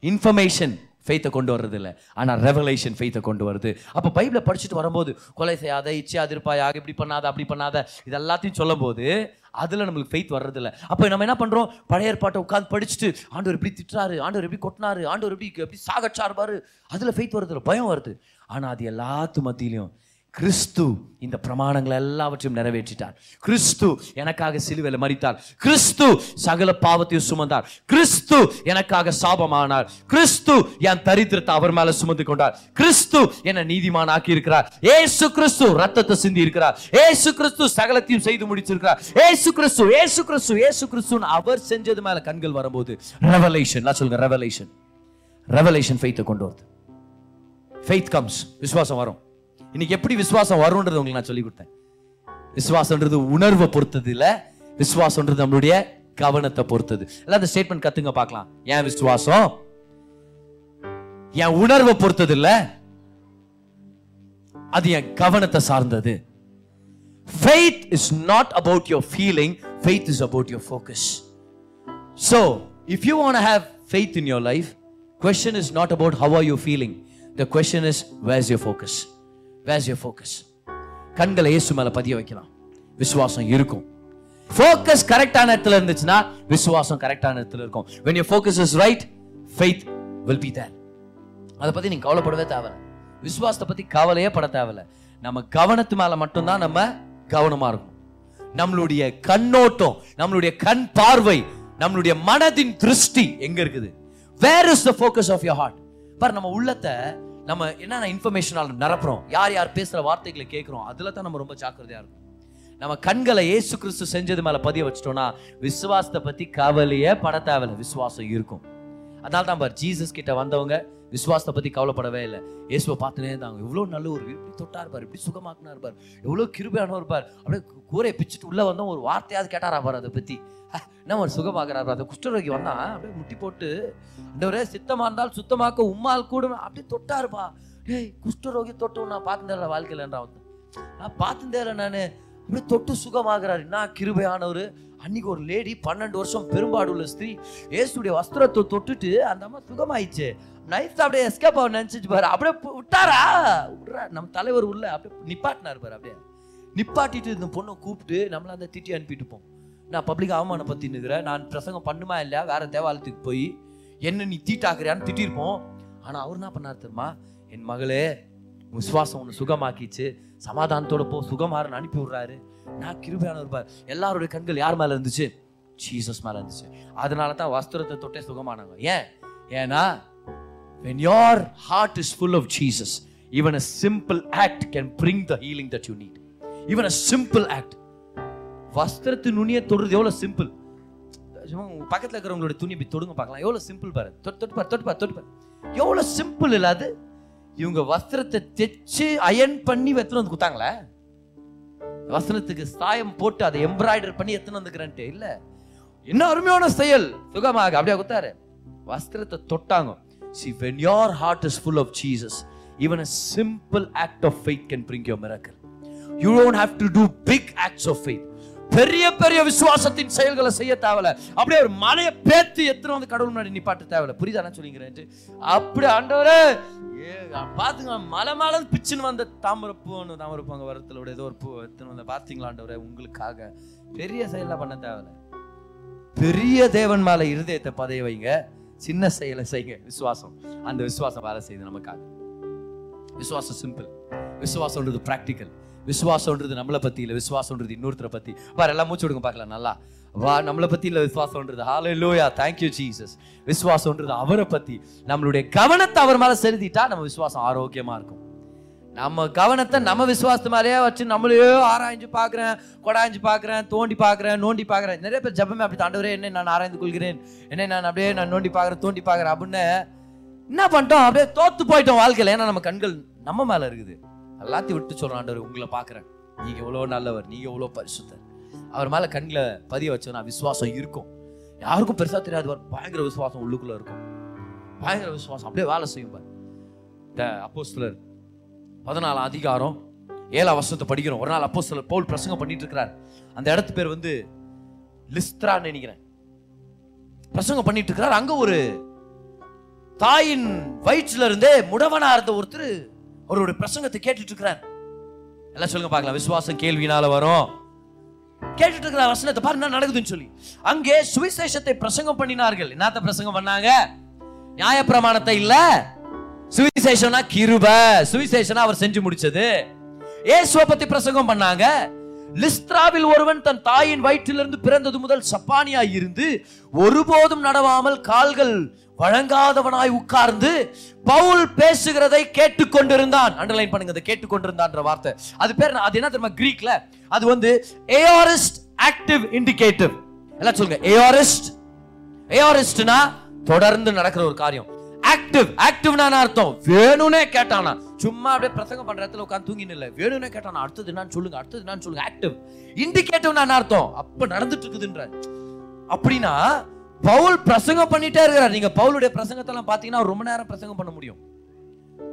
information ஃபெய்த்தை கொண்டு வர்றது இல்லை ஆனால் ரெவலேஷன் ஃபெய்த்தை கொண்டு வருது. அப்போ பைபிளை படிச்சுட்டு வரும்போது கொலை செய்யாத இச்சையாது இருப்பாயாக இப்படி பண்ணாத அப்படி பண்ணாத இது எல்லாத்தையும் சொல்லும் போது நம்மளுக்கு ஃபெய்த் வர்றது இல்லை அப்போ நம்ம என்ன பண்ணுறோம் பழைய ஏற்பாட்டை உட்காந்து படிச்சுட்டு ஆண்டவர் எப்படி திட்டுறாரு ஆண்டவர் எப்படி கொட்டினாரு ஆண்டவர் எப்படி எப்படி சாகச்சார் அதில் ஃபெய்த் வருது இல்லை பயம் வருது. ஆனால் அது எல்லாத்து மத்தியிலையும் கிறிஸ்து. இந்த பிரமாணங்களை எல்லாவற்றையும் நிறைவேற்றிட்டார். கிறிஸ்து. எனக்காக சிலுவையில் மரித்தார். கிறிஸ்து சகல பாவத்தையும் சுமந்தார். கிறிஸ்து எனக்காக சாபமானார். கிறிஸ்து என் தரித்திரத்தை அவர் மேல சுமந்து கொண்டார். கிறிஸ்து என்னை நீதிமான் ஆக்கி இருக்கிறார் ஏசு கிறிஸ்து ரத்தத்தை சிந்தி இருக்கிறார். ஏசு கிறிஸ்து சகலத்தையும் செய்து முடிச்சிருக்கிறார். ஏசு கிறிஸ்து ஏசு கிறிஸ்து ஏசு கிறிஸ்துன்னு அவர் செஞ்சது மேல கண்கள் வரும்போது ரெவலேஷன் சொல்லுங்க ரெவலேஷன் ரெவலேஷன் ஃபெய்த்தை கொண்டு வருது. ஃபெய்த் கம்ஸ் விசுவாசம் வரும். இன்னைக்கு எப்படி விசுவாசம் வரும்ன்றது உங்களுக்கு நான் சொல்லி கொடுத்தேன் விசுவாசம்ன்றது உணர்வை பொறுத்தது இல்ல விசுவாசம்ன்றது நம்மளுடைய கவனத்தை பொறுத்தது. எல்லாம் அந்த ஸ்டேட்மெண்ட் கத்துங்க பார்க்கலாம். ஏன் விசுவாசம்? என் உணர்வை பொறுத்தது இல்ல அது என் கவனத்தை சார்ந்தது. Faith is not about your feeling faith is about your focus. So if you want to have faith in your life question is not about how you feeling the the is where's your focus where's where's focus கண்களை இயேசு மேல பதிய வைக்கலாம். விசுவாசம் இருக்கும். Focus கரெக்டான இடத்துல இருந்துச்சுன்னா விசுவாசம் கரெக்டான இடத்துல இருக்கும். When your focus is right faith will be there. அதை பத்தி நீங்க கவலைப்படவே தேவையில்ல. விசுவாசத்தை பத்தி கவலையே பட தேவையில்ல. நம்ம கவனத்து மேல மட்டும்தான் நம்ம கவனமா இருக்கும் நம்மளுடைய கண்ணோட்டம் நம்மளுடைய கண் பார்வை நம்மளுடைய மனதின் திருஷ்டி எங்க இருக்குது? Where is the focus of your heart பார் நம்ம உள்ளத்தை நம்ம என்னென்ன இன்ஃபர்மேஷனால் நிரப்புறோம்? யார் யார் பேசுகிற வார்த்தைகளை கேட்குறோம்? அதில் தான் நம்ம ரொம்ப ஜாக்கிரதையாக இருக்கும் நம்ம கண்களை இயேசு கிறிஸ்து செஞ்சது மேலே பதிய வச்சிட்டோம்னா விசுவாசத்தை பற்றி கவலையே பட தேவையில்ல விசுவாசம் இருக்கும். அதனால தான் பார் ஜீசஸ் கிட்ட வந்தவங்க விசுவாசத்தை பத்தி கவலைப்படவே இல்லை. இயேசுவை பார்த்துனே இருந்தாங்க. இவ்வளோ நல்ல ஒரு இப்படி தொட்டார் இருப்பார் இப்படி சுகமாக்குனா இருப்பார் எவ்வளோ கிருபையானவர் இருப்பார். அப்படியே கூரையை பிச்சுட்டு உள்ள வந்தோம் ஒரு வார்த்தையாவது கேட்டாரா பார் அதை பத்தி. என்ன ஒரு சுகமாக்குறாரு அந்த குஷ்டரோகி வந்தான் அப்படியே முட்டி போட்டு ஆண்டவரே சித்தமா இருந்தால் சுத்தமாக்க உம்மால் கூடும். அப்படியே தொட்டாருப்பா டேய் குஷ்டரோகி தொட்டும் நான் பார்த்தேன் வாழ்க்கையிலன்றா வந்து நான் பார்த்தேன் நான். அப்படியே தொட்டு சுகமாகிறாரு நான் கிருபையானவர். அன்னைக்கு ஒரு லேடி பன்னெண்டு வருஷம் பெரும்பாடு உள்ள ஸ்திரீ ஏசுடைய வஸ்திரத்தை தொட்டுட்டு அந்த அம்மா சுகமாயிடுச்சு. நைஸ் அப்படியே எஸ்கேப் ஆக நினைச்சிட்டு பாரு. அப்படியே விட்டாரா? விட்றா. நம்ம தலைவர் உள்ள அப்படியே நிப்பாட்டினார் பாரு அப்படியே. நிப்பாட்டிட்டு இந்த பொண்ணை கூப்பிட்டு நம்மளை அந்த திட்டி அனுப்பிட்டு போம் நான் பப்ளிக் அவமானம் பற்றி நிற்கிறேன் நான் பிரசங்கம் பண்ணுமா இல்லையா? வேற தேவாலயத்துக்கு போய் என்ன நீ தீட்டாக்குறியான்னு திட்டிருப்போம். ஆனால் அவர் என்ன பண்ணார் தெரியுமா? என் மகளே விசுவாசம் ஒன்று சுகமாக்கிச்சு. சமாதானத்தோட போ. சுகமாறன்னு அனுப்பி விடுறாரு. நான் கிருபையானவர் பார் எல்லாருடைய கண்கள் யார் மேலே இருந்துச்சு? ஜீசஸ் மேலே இருந்துச்சு. அதனால தான் வஸ்திரத்தை தொட்டே சுகமானாங்க. ஏன்? ஏன்னா when your heart is full of Jesus even a simple act can bring the healing that you need. Even a simple act. வஸ்திரத்து நுனியை தொடுறது எவ்வளவு சிம்பிள் சும்மா உங்க பக்கத்துல இருக்கிறவங்களோட துணி இப்படி தொடுங்க பார்க்கலாம். எவ்வளவு சிம்பிள் பாரு. தொட்டு தொட்டு பாரு தொட்டு பாரு தொட்டு பாரு. எவ்வளவு சிம்பிள் இல்லாது இவங்க வஸ்திரத்தை தைச்சு அயன் பண்ணி எத்தனை வந்து கொடுத்தாங்களே? வஸ்திரத்துக்கு சாயம் போட்டு அதை எம்ப்ராய்டர் பண்ணி எத்தனை வந்துக்கிறேன்ட்டு. இல்ல. என்ன அருமையான செயல். சுகமாக. அப்படியே குத்தாரு வஸ்திரத்தை தொட்டாங்க. See when your heart is full of jesus even a simple act of faith can bring you a miracle. You don't have to do big acts of faith. பெரிய பெரிய விசுவாசத்தின் செயல்களை செய்ய தேவையில்ல. அப்படியே ஒரு மலையை பேத்து எத்தனை வந்து கடவுள் முன்னாடி நிப்பாட்ட தேவையில்ல. புரியுதா சொல்லிங்கிறேன் அப்படி ஆண்டவரே பாத்துங்க மலை மேல பிச்சுன்னு வந்த தாமரப்பூன்னு தாமரப்பூங்க தாமரப்பூ அங்கே வரத்துல ஏதோ ஒரு பூ எடுத்துன்னு வந்த பார்த்தீங்களா ஆண்டவரே உங்களுக்காக. பெரிய செயலாம் பண்ண தேவையில்ல. பெரிய தேவன் மேல இருதயத்தை பதைய வைங்க. சின்ன செயலை செய்யுங்க. விசுவாசம். அந்த விசுவாசம் வேலை செய்யுது நமக்காக. விசுவாசம் சிம்பிள் விசுவாசம்ன்றது பிராக்டிக்கல் விசுவாசம்ன்றது நம்மளை பத்தி இல்லை. விசுவாசம்ன்றது இன்னொருத்தரை பத்தி. பாரு எல்லாம் மூச்சு விடுங்க பார்க்கலாம் நல்லா. வா நம்மளை பத்தி இல்ல விசுவாசம்ன்றது ஹalleluya லோயா தேங்க்யூ ஜீசஸ் விசுவாசம்ன்றது அவரை பத்தி. நம்மளுடைய கவனத்தை அவர் மேல செலுத்திட்டா நம்ம விசுவாசம் ஆரோக்கியமா இருக்கும். நம்ம கவனத்தை நம்ம விசுவாசத்து மாதிரியே வச்சு நம்மளையோ ஆராய்ஞ்சு பார்க்குறேன் கொடாய்ஞ்சு பார்க்குறேன் தோண்டி பார்க்குறேன் நோண்டி பார்க்குறேன். நிறைய பேர் ஜபமே அப்படி தாண்டவரே என்ன நான் ஆராய்ந்து கொள்கிறேன். என்ன நான் அப்படியே நான் நோண்டி பார்க்குறேன் தோண்டி பார்க்குறேன் அப்படின்னு என்ன பண்ணிட்டோம்? அப்படியே தோத்து போயிட்டோம் வாழ்க்கையில். ஏன்னா நம்ம கண்கள் நம்ம மேலே இருக்குது. எல்லாத்தையும் விட்டு சொல்றோம் ஆண்டவர் உங்களை பார்க்குறேன். நீங்கள் எவ்வளோ நல்லவர் நீங்கள் எவ்வளோ பரிசுத்தர். அவர் மேலே கண்களை பதிய வச்சோன்னா விசுவாசம் இருக்கும். யாருக்கும் பெருசாக தெரியாது. பாரு. பயங்கர விசுவாசம் உள்ளுக்குள்ளே இருக்கும். பயங்கர விசுவாசம். அப்படியே வேலை செய்யும் பார். இந்த அப்போஸ்தலர் பதினாலாம் அதிகாரம் ஏழாம் வருஷத்தை படிக்கிறோம். ஒரு நாள் அப்போ சில பவுல் பிரசங்கம் பண்ணிட்டு இருக்கிறார் அந்த இடத்து பேர் வந்து லிஸ்த்ரான்னு நினைக்கிறேன். பிரசங்கம் பண்ணிட்டு இருக்கிறார் அங்க ஒரு தாயின் வயிற்றுல இருந்தே முடவனா இருந்த ஒருத்தர் அவருடைய பிரசங்கத்தை கேட்டுட்டு இருக்கிறார் எல்லாம் சொல்லுங்க பார்க்கலாம். விசுவாசம் கேள்வினால வரும். கேட்டுட்டு இருக்கிற வசனத்தை பாரு என்ன நடக்குதுன்னு சொல்லி. அங்கே சுவிசேஷத்தை பிரசங்கம் பண்ணினார்கள். என்னத்த பிரசங்கம் பண்ணாங்க? நியாயப்பிரமாணத்தை இல்லை சுவிசேஷம்னா கிருப. சுவிசேஷனா அவர் செஞ்சு முடிச்சது. ஏசுவ பத்தி பிரசங்கம் பண்ணாங்க. லிஸ்த்ராவில் ஒருவன் தன் தாயின் வயிற்றிலிருந்து பிறந்தது முதல் சப்பானியாய் இருந்து ஒருபோதும் நடவாமல் கால்கள் வழங்காதவனாய் உட்கார்ந்து பவுல் பேசுகிறதை கேட்டுக்கொண்டிருந்தான். அண்டர்லைன் பண்ணுங்க அதை கேட்டுக்கொண்டிருந்தான்ற வார்த்தை. அது பேர் அது என்ன தெரியுமா? கிரீக்ல அது வந்து ஏஆரிஸ்ட் ஆக்டிவ் இண்டிகேட்டிவ் எல்லாம் சொல்லுங்க. ஏஆரிஸ்ட் ஏஆரிஸ்ட்னா தொடர்ந்து நடக்கிற ஒரு காரியம். ஆக்டிவ் ஆக்டிவ்னா அர்த்தம். வேணும்னே கேட்டானா. சும்மா அப்படியே பிரசங்கம் பண்ற இடத்துல உட்காந்து தூங்கின இல்ல. வேணும்னே கேட்டானா அடுத்தது என்னன்னு சொல்லுங்க அடுத்தது என்னன்னு சொல்லுங்க. ஆக்டிவ் இண்டிகேட்டிவ்னா என்ன அர்த்தம். அப்ப நடந்துட்டு இருக்குதுன்ற அப்படின்னா பவுல் பிரசங்கம் பண்ணிட்டே இருக்கிறார். நீங்க பவுலுடைய பிரசங்கத்தெல்லாம் பாத்தீங்கன்னா ரொம்ப நேரம் பிரசங்கம் பண்ண முடியும்.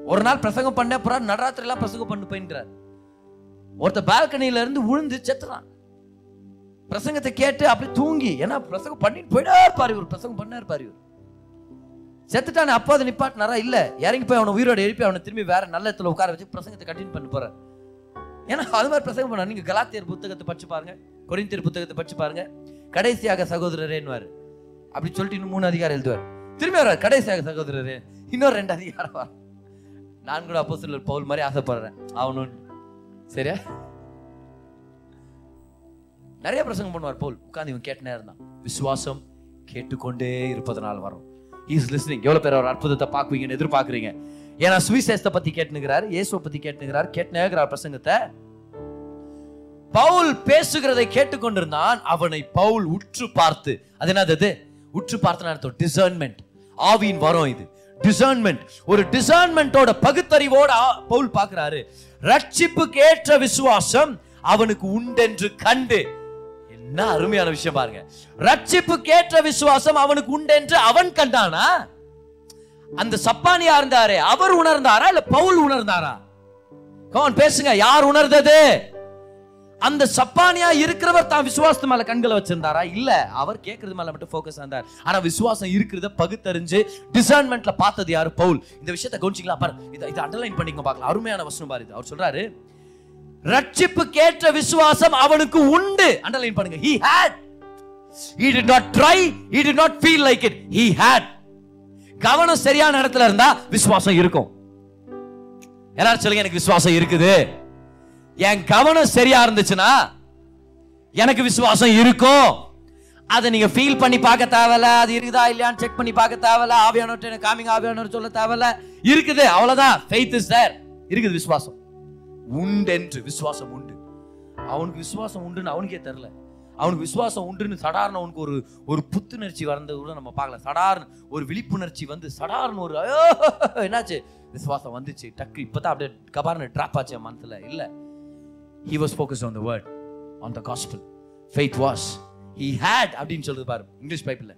ஒரு நாள் பிரசங்கம் பண்ண அப்புறம் நடராத்திரி எல்லாம் பிரசங்கம் பண்ணு போயின்றார். ஒருத்த பால்கனியில இருந்து விழுந்து செத்துறான். பிரசங்கத்தை கேட்டு அப்படியே தூங்கி ஏன்னா பிரசங்கம் பண்ணிட்டு போயிட்டே இருப்பார் இவர். பிரசங்கம் பண்ணே இருப்பார் இவர். செத்துட்டானே அப்போ அதை நிப்பாட்டினாரா? இல்லை. இறங்கி போய் அவனை உயிரோட எழுப்பி அவனை திரும்பி வேற நல்ல இடத்துல உட்கார வச்சு பிரசங்கத்தை கண்டினியூ பண்ண போறார். ஏன்னா அது மாதிரி பிரசங்கம் பண்ண நீங்கள் கலாத்தியர் புத்தகத்தை படிச்சு பாருங்க கொரிந்தியர் புத்தகத்தை படிச்சு பாருங்க. கடைசியாக சகோதரரேன்னுவார். அப்படி சொல்லிட்டு இன்னும் மூணு அதிகாரம் எழுதுவார். திரும்பி வர்றார் கடைசியாக சகோதரரே. இன்னொரு ரெண்டு அதிகாரம் வர நான் கூட அப்போ பவுல் மாதிரி ஆசைப்படுறேன். அவனு சரியா? நிறைய பிரசங்கம் பண்ணுவார் பவுல். உட்காந்து இவன் கேட்டுனே இருந்தான் விசுவாசம் கேட்டுக்கொண்டே இருப்பதனால் வரும். இஸ் லிஸ்னிங் எவ்வளோ பேர் ஒரு அற்புதத்தை பார்க்குவீங்கன்னு எதிர்பார்க்குறீங்க. ஏன்னா சுவிசேஷத்தை பத்தி கேட்டுனுக்கிறார் இயேசுவை பத்தி கேட்டுனுக்கிறார் கேட்டுனேங்கிறார் பிரசங்கத்தை. பவுல் பேசுகிறதை கேட்டுக்கொண்டிருந்தான் அவனை பவுல் உற்று பார்த்து. அது என்னது உற்று பார்த்து அர்த்தம் டிசர்ன்மெண்ட் ஆவியின் வரும் இது. டிசர்ன்மெண்ட் ஒரு டிசர்ன்மெண்டோட பகுத்தறிவோட பவுல் பார்க்கிறாரு. ரட்சிப்புக்கு ஏற்ற விசுவாசம் அவனுக்கு உண்டென்று கண்டு. என்ன அருமையான விஷயம் பாருங்க. ரட்சிப்பு கேட்ட விசுவாசம் அவனுக்கு உண்டென்று அவன் கண்டானா? அந்த சப்பானியா இருந்தாரே? அவர் உணர்ந்தாரா இல்ல பவுல் உணர்ந்தாரா? கவன் பேசுங்க. யார் உணர்ந்தது? அந்த சப்பானியா இருக்கிறவர் தான் விசுவாசத்து மேல கண்களை வச்சிருந்தாரா? இல்ல அவர் கேட்கறது மேல மட்டும் ஃபோக்கஸ் இருந்தார். ஆனா விசுவாசம் இருக்கிறத பகுத்தறிஞ்சு டிசைன்மெண்ட்ல பார்த்தது யாரு? பவுல். இந்த விஷயத்தை கவனிச்சிங்களா பாரு இதை இதை அண்டர்லைன் பண்ணிக்க பார்க்கலாம். அருமையான வசனம் பாரு அவர் சொல்றாரு ரட்சிப்பு கேட்ட விசுவாசம் அவனுக்கு உண்டு. அண்டர்லைன் பண்ணுங்க. He had. He did not try. He did not feel like it. He had. கவனம் சரியான இடத்துல இருந்தா விசுவாசம் இருக்கும். எல்லாரும் சொல்லுங்க எனக்கு விசுவாசம் இருக்குது. என் கவனம் சரியா இருந்துச்சுன்னா எனக்கு விசுவாசம் இருக்கும். அதை நீங்க ஃபீல் பண்ணி பார்க்க தேவையில்ல. அது இருக்குதா இல்லையான்னு செக் பண்ணி பார்க்க தேவையில்ல. ஆவியானோட்டு எனக்கு காமிங்க சொல்ல தேவையில்ல. இருக்குது அவ்வளவுதான். ஃபெய்த் இஸ் தேர் இருக்குது விசுவாசம். உண்டென்று விசுவாசம் உண்டு. அவனுக்கு விசுவாசம் உண்டுன்னு அவனுக்கே தெரில அவனுக்கு விசுவாசம் உண்டுன்னு சடார்னு அவனுக்கு ஒரு ஒரு புத்துணர்ச்சி வந்தது கூட நம்ம பார்க்கல. சடார்னு ஒரு விழிப்புணர்ச்சி வந்து சடார்னு ஒரு ஐயோ என்னாச்சு? விசுவாசம் வந்துச்சு. டக்கு இப்போதான் அப்படியே கபார்னு ட்ராப் ஆச்சு மனசில். இல்லை. He was focus on the word on the gospel faith was he had அப்படின்னு சொல்றது பாரு இங்கிலீஷ் பைப்பில்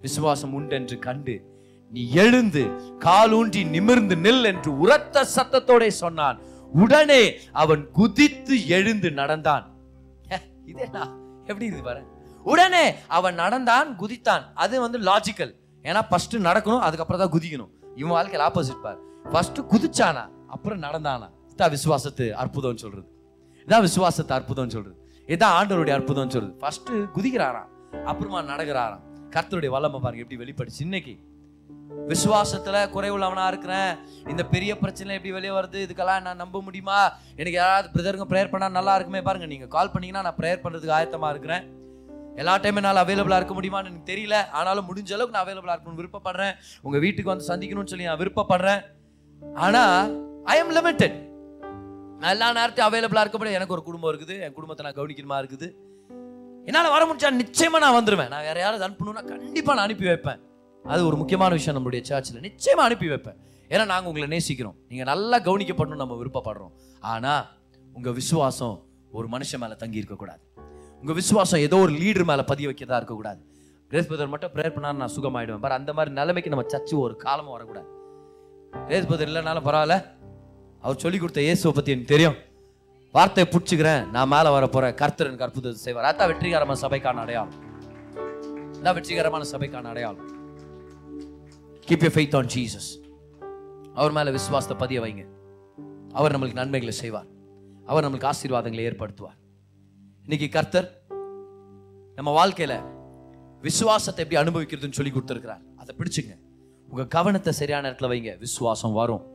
விசுவாசம் உண்டென்று கண்டு நீ எழுந்து காலூன்றி நிமிர்ந்து நில் என்று உரத்த சத்தத்தோட சொன்னான். உடனே அவன் குதித்து எழுந்து நடந்தான். ஹே, இது என்ன எப்படி இது பாரு? உடனே அவன் நடந்தான் குதித்தான். அது வந்து லாஜிக்கல் ஏன்னா ஃபர்ஸ்ட் நடக்கணும் அதுக்கப்புறம் தான் குதிக்கணும். இவன் வாழ்க்கையில் ஆப்போசிட் பார். ஃபர்ஸ்ட் குதிச்சானா அப்புறம் நடந்தானா. இதான் விசுவாசத்து அற்புதம்னு சொல்றது. இதான் விசுவாசத்து அற்புதம்னு சொல்றது. இதான் ஆண்டவருடைய அற்புதம்னு சொல்றது. ஃபர்ஸ்ட் குதிக்கிறாராம் அப்புறமா நடக்கிறாராம். கர்த்தருடைய வல்லமை பாருங்க எப்படி வெளிப்படுச்சு. இன்னைக்கு விசுவாசத்துல குறைவுள்ளவனா இருக்கிறேன். இந்த பெரிய பிரச்சனை எப்படி வெளியே வருது? இதுக்கெல்லாம் நான் நம்ப முடியுமா? எனக்கு யாராவது பிரதருங்க ப்ரேயர் பண்ணா நல்லா இருக்குமே பாருங்க. நீங்க கால் பண்ணீங்கன்னா நான் ப்ரேயர் பண்றதுக்கு ஆயத்தமா இருக்கிறேன். எல்லா டைமும் என்னால் அவைலபிளாக இருக்க முடியுமான்னு எனக்கு தெரியல. ஆனாலும் முடிஞ்ச அளவுக்கு நான் அவைலபிளாக இருக்கணும்னு விருப்பப்படுறேன். உங்க வீட்டுக்கு வந்து சந்திக்கணும்னு சொல்லி நான் விருப்பப்படுறேன். ஆனா ஐ எம் லிமிட்டட் நான் எல்லா நேரத்தையும் அவைலபிளாக இருக்க முடியும் எனக்கு ஒரு குடும்பம் இருக்குது. என் குடும்பத்தை நான் கவனிக்கணுமா இருக்குது? என்னால் வர முடிச்சா நிச்சயமா நான் வந்துருவேன். நான் வேற யாராவது அனுப்பணும்னா கண்டிப்பா நான் அனுப்பி வைப்பேன். அது ஒரு முக்கியமான விஷயம் நம்மளுடைய சர்ச்சில் நிச்சயமாக அனுப்பி வைப்பேன். ஏன்னா நாங்கள் உங்களை நேசிக்கிறோம். நீங்கள் நல்லா கவனிக்கப்படணும் நம்ம விருப்பப்படுறோம். ஆனால் உங்கள் விசுவாசம் ஒரு மனுஷன் மேலே தங்கி இருக்கக்கூடாது. உங்கள் விசுவாசம் ஏதோ ஒரு லீடர் மேலே பதிய வைக்கிறதா இருக்கக்கூடாது. கிரேஸ் பிரதர் மட்டும் ப்ரேயர் பண்ணா நான் சுகமாயிடுவேன். பாரு அந்த மாதிரி நிலைமைக்கு நம்ம சர்ச்சு ஒரு காலமும் வரக்கூடாது. கிரேஸ் பிரதர் இல்லைனாலும் பரவாயில்ல. அவர் சொல்லி கொடுத்த இயேசுவை பற்றி எனக்கு தெரியும். வார்த்தையை பிடிச்சிக்கிறேன். நான் மேலே வர போகிறேன் கர்த்தர் எனக்கு அற்புதத்தை செய்வார். அதான் வெற்றிகரமான சபைக்கான அடையாளம். அதான் வெற்றிகரமான சபைக்கான அடையாளம். Keep you faith on Jesus அவர் மேலே விசுவாசத்தை பதிய வைங்க. அவர் நம்மளுக்கு நன்மைகளை செய்வார். அவர் நம்மளுக்கு ஆசீர்வாதங்களை ஏற்படுத்துவார். இன்னைக்கு கர்த்தர் நம்ம வாழ்க்கையில் விசுவாசத்தை எப்படி அனுபவிக்கிறதுன்னு சொல்லி கொடுத்துருக்கிறார். அதை பிடிச்சுங்க. உங்கள் கவனத்தை சரியான இடத்துல வைங்க. விசுவாசம் வரும்.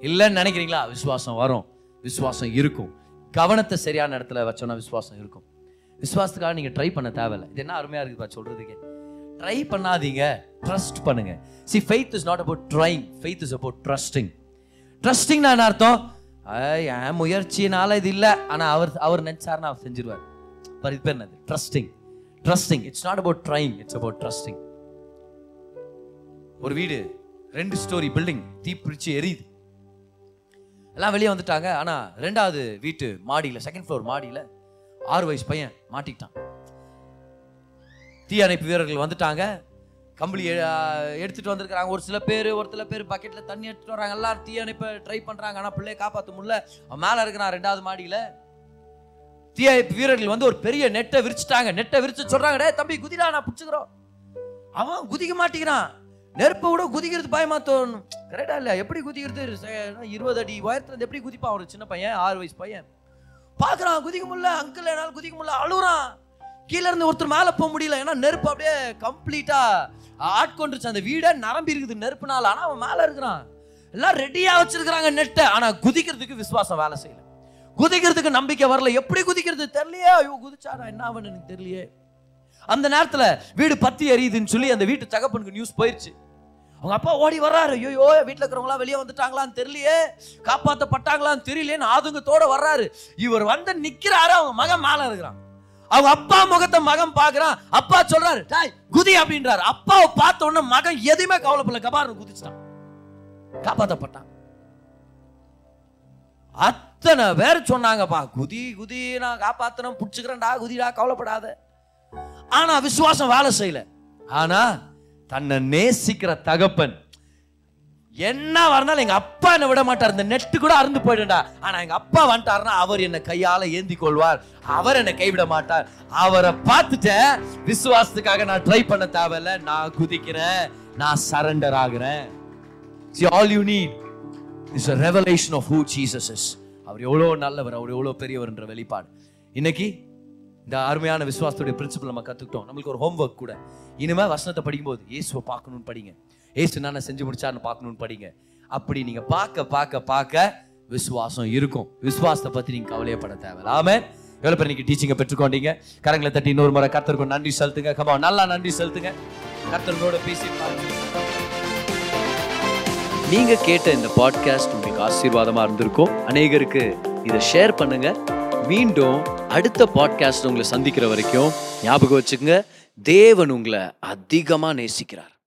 இல்லைன்னு நினைக்கிறீங்களா? விசுவாசம் வரும். விசுவாசம் இருக்கும். கவனத்தை சரியான இடத்துல வச்சோன்னா விசுவாசம் இருக்கும். விசுவாசத்துக்காக நீங்கள் ட்ரை பண்ண தேவையில்லை. இது என்ன அருமையாக இருக்குதுப்பா சொல்கிறதுக்கே ட்ரை பண்ணாதீங்க. ட்ரஸ்ட் பண்ணுங்க. See faith is not about trying faith is about trusting ட்ரஸ்டிங்னா என்ன அர்த்தம்? என் முயற்சினால இது இல்லை. ஆனா அவர் அவர் நினைச்சாருன்னா அவர் செஞ்சிருவார். பர் இது பேர் என்னது? Trusting trusting it's not about trying it's about trusting ஒரு வீடு ரெண்டு ஸ்டோரி பில்டிங் தீப்பிடிச்சு எரியுது. எல்லாம் வெளியே வந்துட்டாங்க. ஆனா ரெண்டாவது வீட்டு மாடியில செகண்ட் ஃப்ளோர் மாடியில ஆறு வயசு பையன் மாட்டிக்கிட்டான். தீயணைப்பு வீரர்கள் வந்துட்டாங்க. கம்பளி எடுத்துகிட்டு எடுத்துட்டு வந்திருக்கிறாங்க. ஒரு சில பேர் ஒரு சில பேர் பக்கெட்ல தண்ணி எடுத்துட்டு வராங்க. எல்லாம் தீயணைப்பை ட்ரை பண்றாங்க. ஆனா பிள்ளைய காப்பாற்ற முடியல. அவன் மேல இருக்கிறான் ரெண்டாவது மாடியில. தீயணைப்பு வீரர்கள் வந்து ஒரு பெரிய நெட்டை விரிச்சிட்டாங்க. நெட்டை விரிச்சு சொல்றாங்க தம்பி குதிடா நான் பிடிச்சுக்கிறோம். அவன் குதிக்க மாட்டேங்கிறான். நெருப்பை விட குதிக்கிறது பயமா தோணும். கரெக்டா இல்ல எப்படி குதிக்கிறது? இருபது அடி உயரத்துல இருந்து எப்படி குதிப்பான் ஒரு சின்ன பையன்? ஆறு வயசு பையன். பாக்குறான் குதிக்க முடியல. அங்கிள் என்னால குதிக்க முடியல. அழுகுறான். கீழே இருந்து ஒருத்தர் மேலே போக முடியல. ஏன்னா நெருப்பு அப்படியே கம்ப்ளீட்டாக ஆட்கொண்டுருச்சு அந்த வீடே நரம்பி இருக்குது நெருப்புனால. ஆனால் அவன் மேலே இருக்கிறான். எல்லாம் ரெடியாக வச்சிருக்கிறாங்க நெட்டை ஆனால் குதிக்கிறதுக்கு விசுவாசம் வேலை செய்யல. குதிக்கிறதுக்கு நம்பிக்கை வரல. எப்படி குதிக்கிறது தெரியலையே. ஐயோ குதிச்சாரா என்ன ஆவன்னு எனக்கு தெரியலையே. அந்த நேரத்தில் வீடு பத்தி எரியுதுன்னு சொல்லி அந்த வீட்டு தகப்பனுக்கு நியூஸ் போயிடுச்சு அவங்க அப்பா ஓடி வர்றாரு. ஐயோ வீட்டில் இருக்கிறவங்களாம் வெளியே வந்துட்டாங்களான்னு தெரியலையே. காப்பாற்றப்பட்டாங்களான்னு தெரியலேன்னு ஆதுங்கத்தோட வர்றாரு. இவர் வந்து நிற்கிறாரு அவங்க மகன் மேலே இருக்கிறான். அவங்க அப்பா முகத்தை மகன் பாக்குறான் அப்பா சொல்றாரு டாய் குதி அப்படின்றாரு. அப்பாவை பார்த்த உடனே மகன் எதுவுமே கவலைப்படல. கபாரு குதிச்சிட்டான். காப்பாற்றப்பட்டான் அத்தனை பேர் சொன்னாங்கப்பா குதி குதி நான் காப்பாத்தனும் புடிச்சுக்கிறேன்டா குதிடா கவலைப்படாத. ஆனா விசுவாசம் வேலை செய்யல. ஆனா தன்னை நேசிக்கிற தகப்பன் என்ன வரனாலும் எங்க அப்பா என்ன விட மாட்டார். இந்த நெட்டு கூட அறுந்து போயிடுண்டா ஆனா எங்க அப்பா வந்துட்டாருன்னா அவர் என்னை கையால ஏந்தி கொள்வார். அவர் என்னை கைவிட மாட்டார். அவரை பார்த்துட்டேன் விசுவாசத்துக்காக நான் ட்ரை பண்ண தேவையில்ல. நான் குதிக்கிறேன். நான் சரண்டர் ஆகுறேன். See, all you need is a revelation of who Jesus அவர் எவ்வளோ நல்லவர் அவர் எவ்வளோ பெரியவர்ன்ற வெளிப்பாடு. இன்னைக்கு இந்த அருமையான விசுவாசத்துடைய பிரின்சிபல் நம்ம கற்றுக்கிட்டோம் நம்மளுக்கு ஒரு ஹோம்ஒர்க் கூட. இனிமேல் வசனத்தை படிக்கும்போது இயேசுவை பார்க்கணும்னு படிங்க. ஏசு நான் செஞ்சு முடிச்சாருன்னு பார்க்கணும்னு படிங்க. அப்படி நீங்க பார்க்க பார்க்க பார்க்க விசுவாசம் இருக்கும். விசுவாசத்தை பத்தி நீங்க கவலையப்பட தேவை ஆமே எவ்வளவு பேர் இன்னைக்கு டீச்சிங்கை பெற்றுக்கொண்டீங்க? கரங்களை தட்டி இன்னொரு முறை கர்த்தருக்கு நன்றி செலுத்துங்க. கமா நல்லா நன்றி செலுத்துங்க. கர்த்தர்களோட பேசி நீங்க கேட்ட இந்த பாட்காஸ்ட் உங்களுக்கு ஆசீர்வாதமா இருந்திருக்கும். அநேகருக்கு இதை ஷேர் பண்ணுங்க. மீண்டும் அடுத்த பாட்காஸ்ட் உங்களை சந்திக்கிற வரைக்கும் ஞாபகம் வச்சுக்கோங்க. தேவன் உங்களை அதிகமாக நேசிக்கிறார்.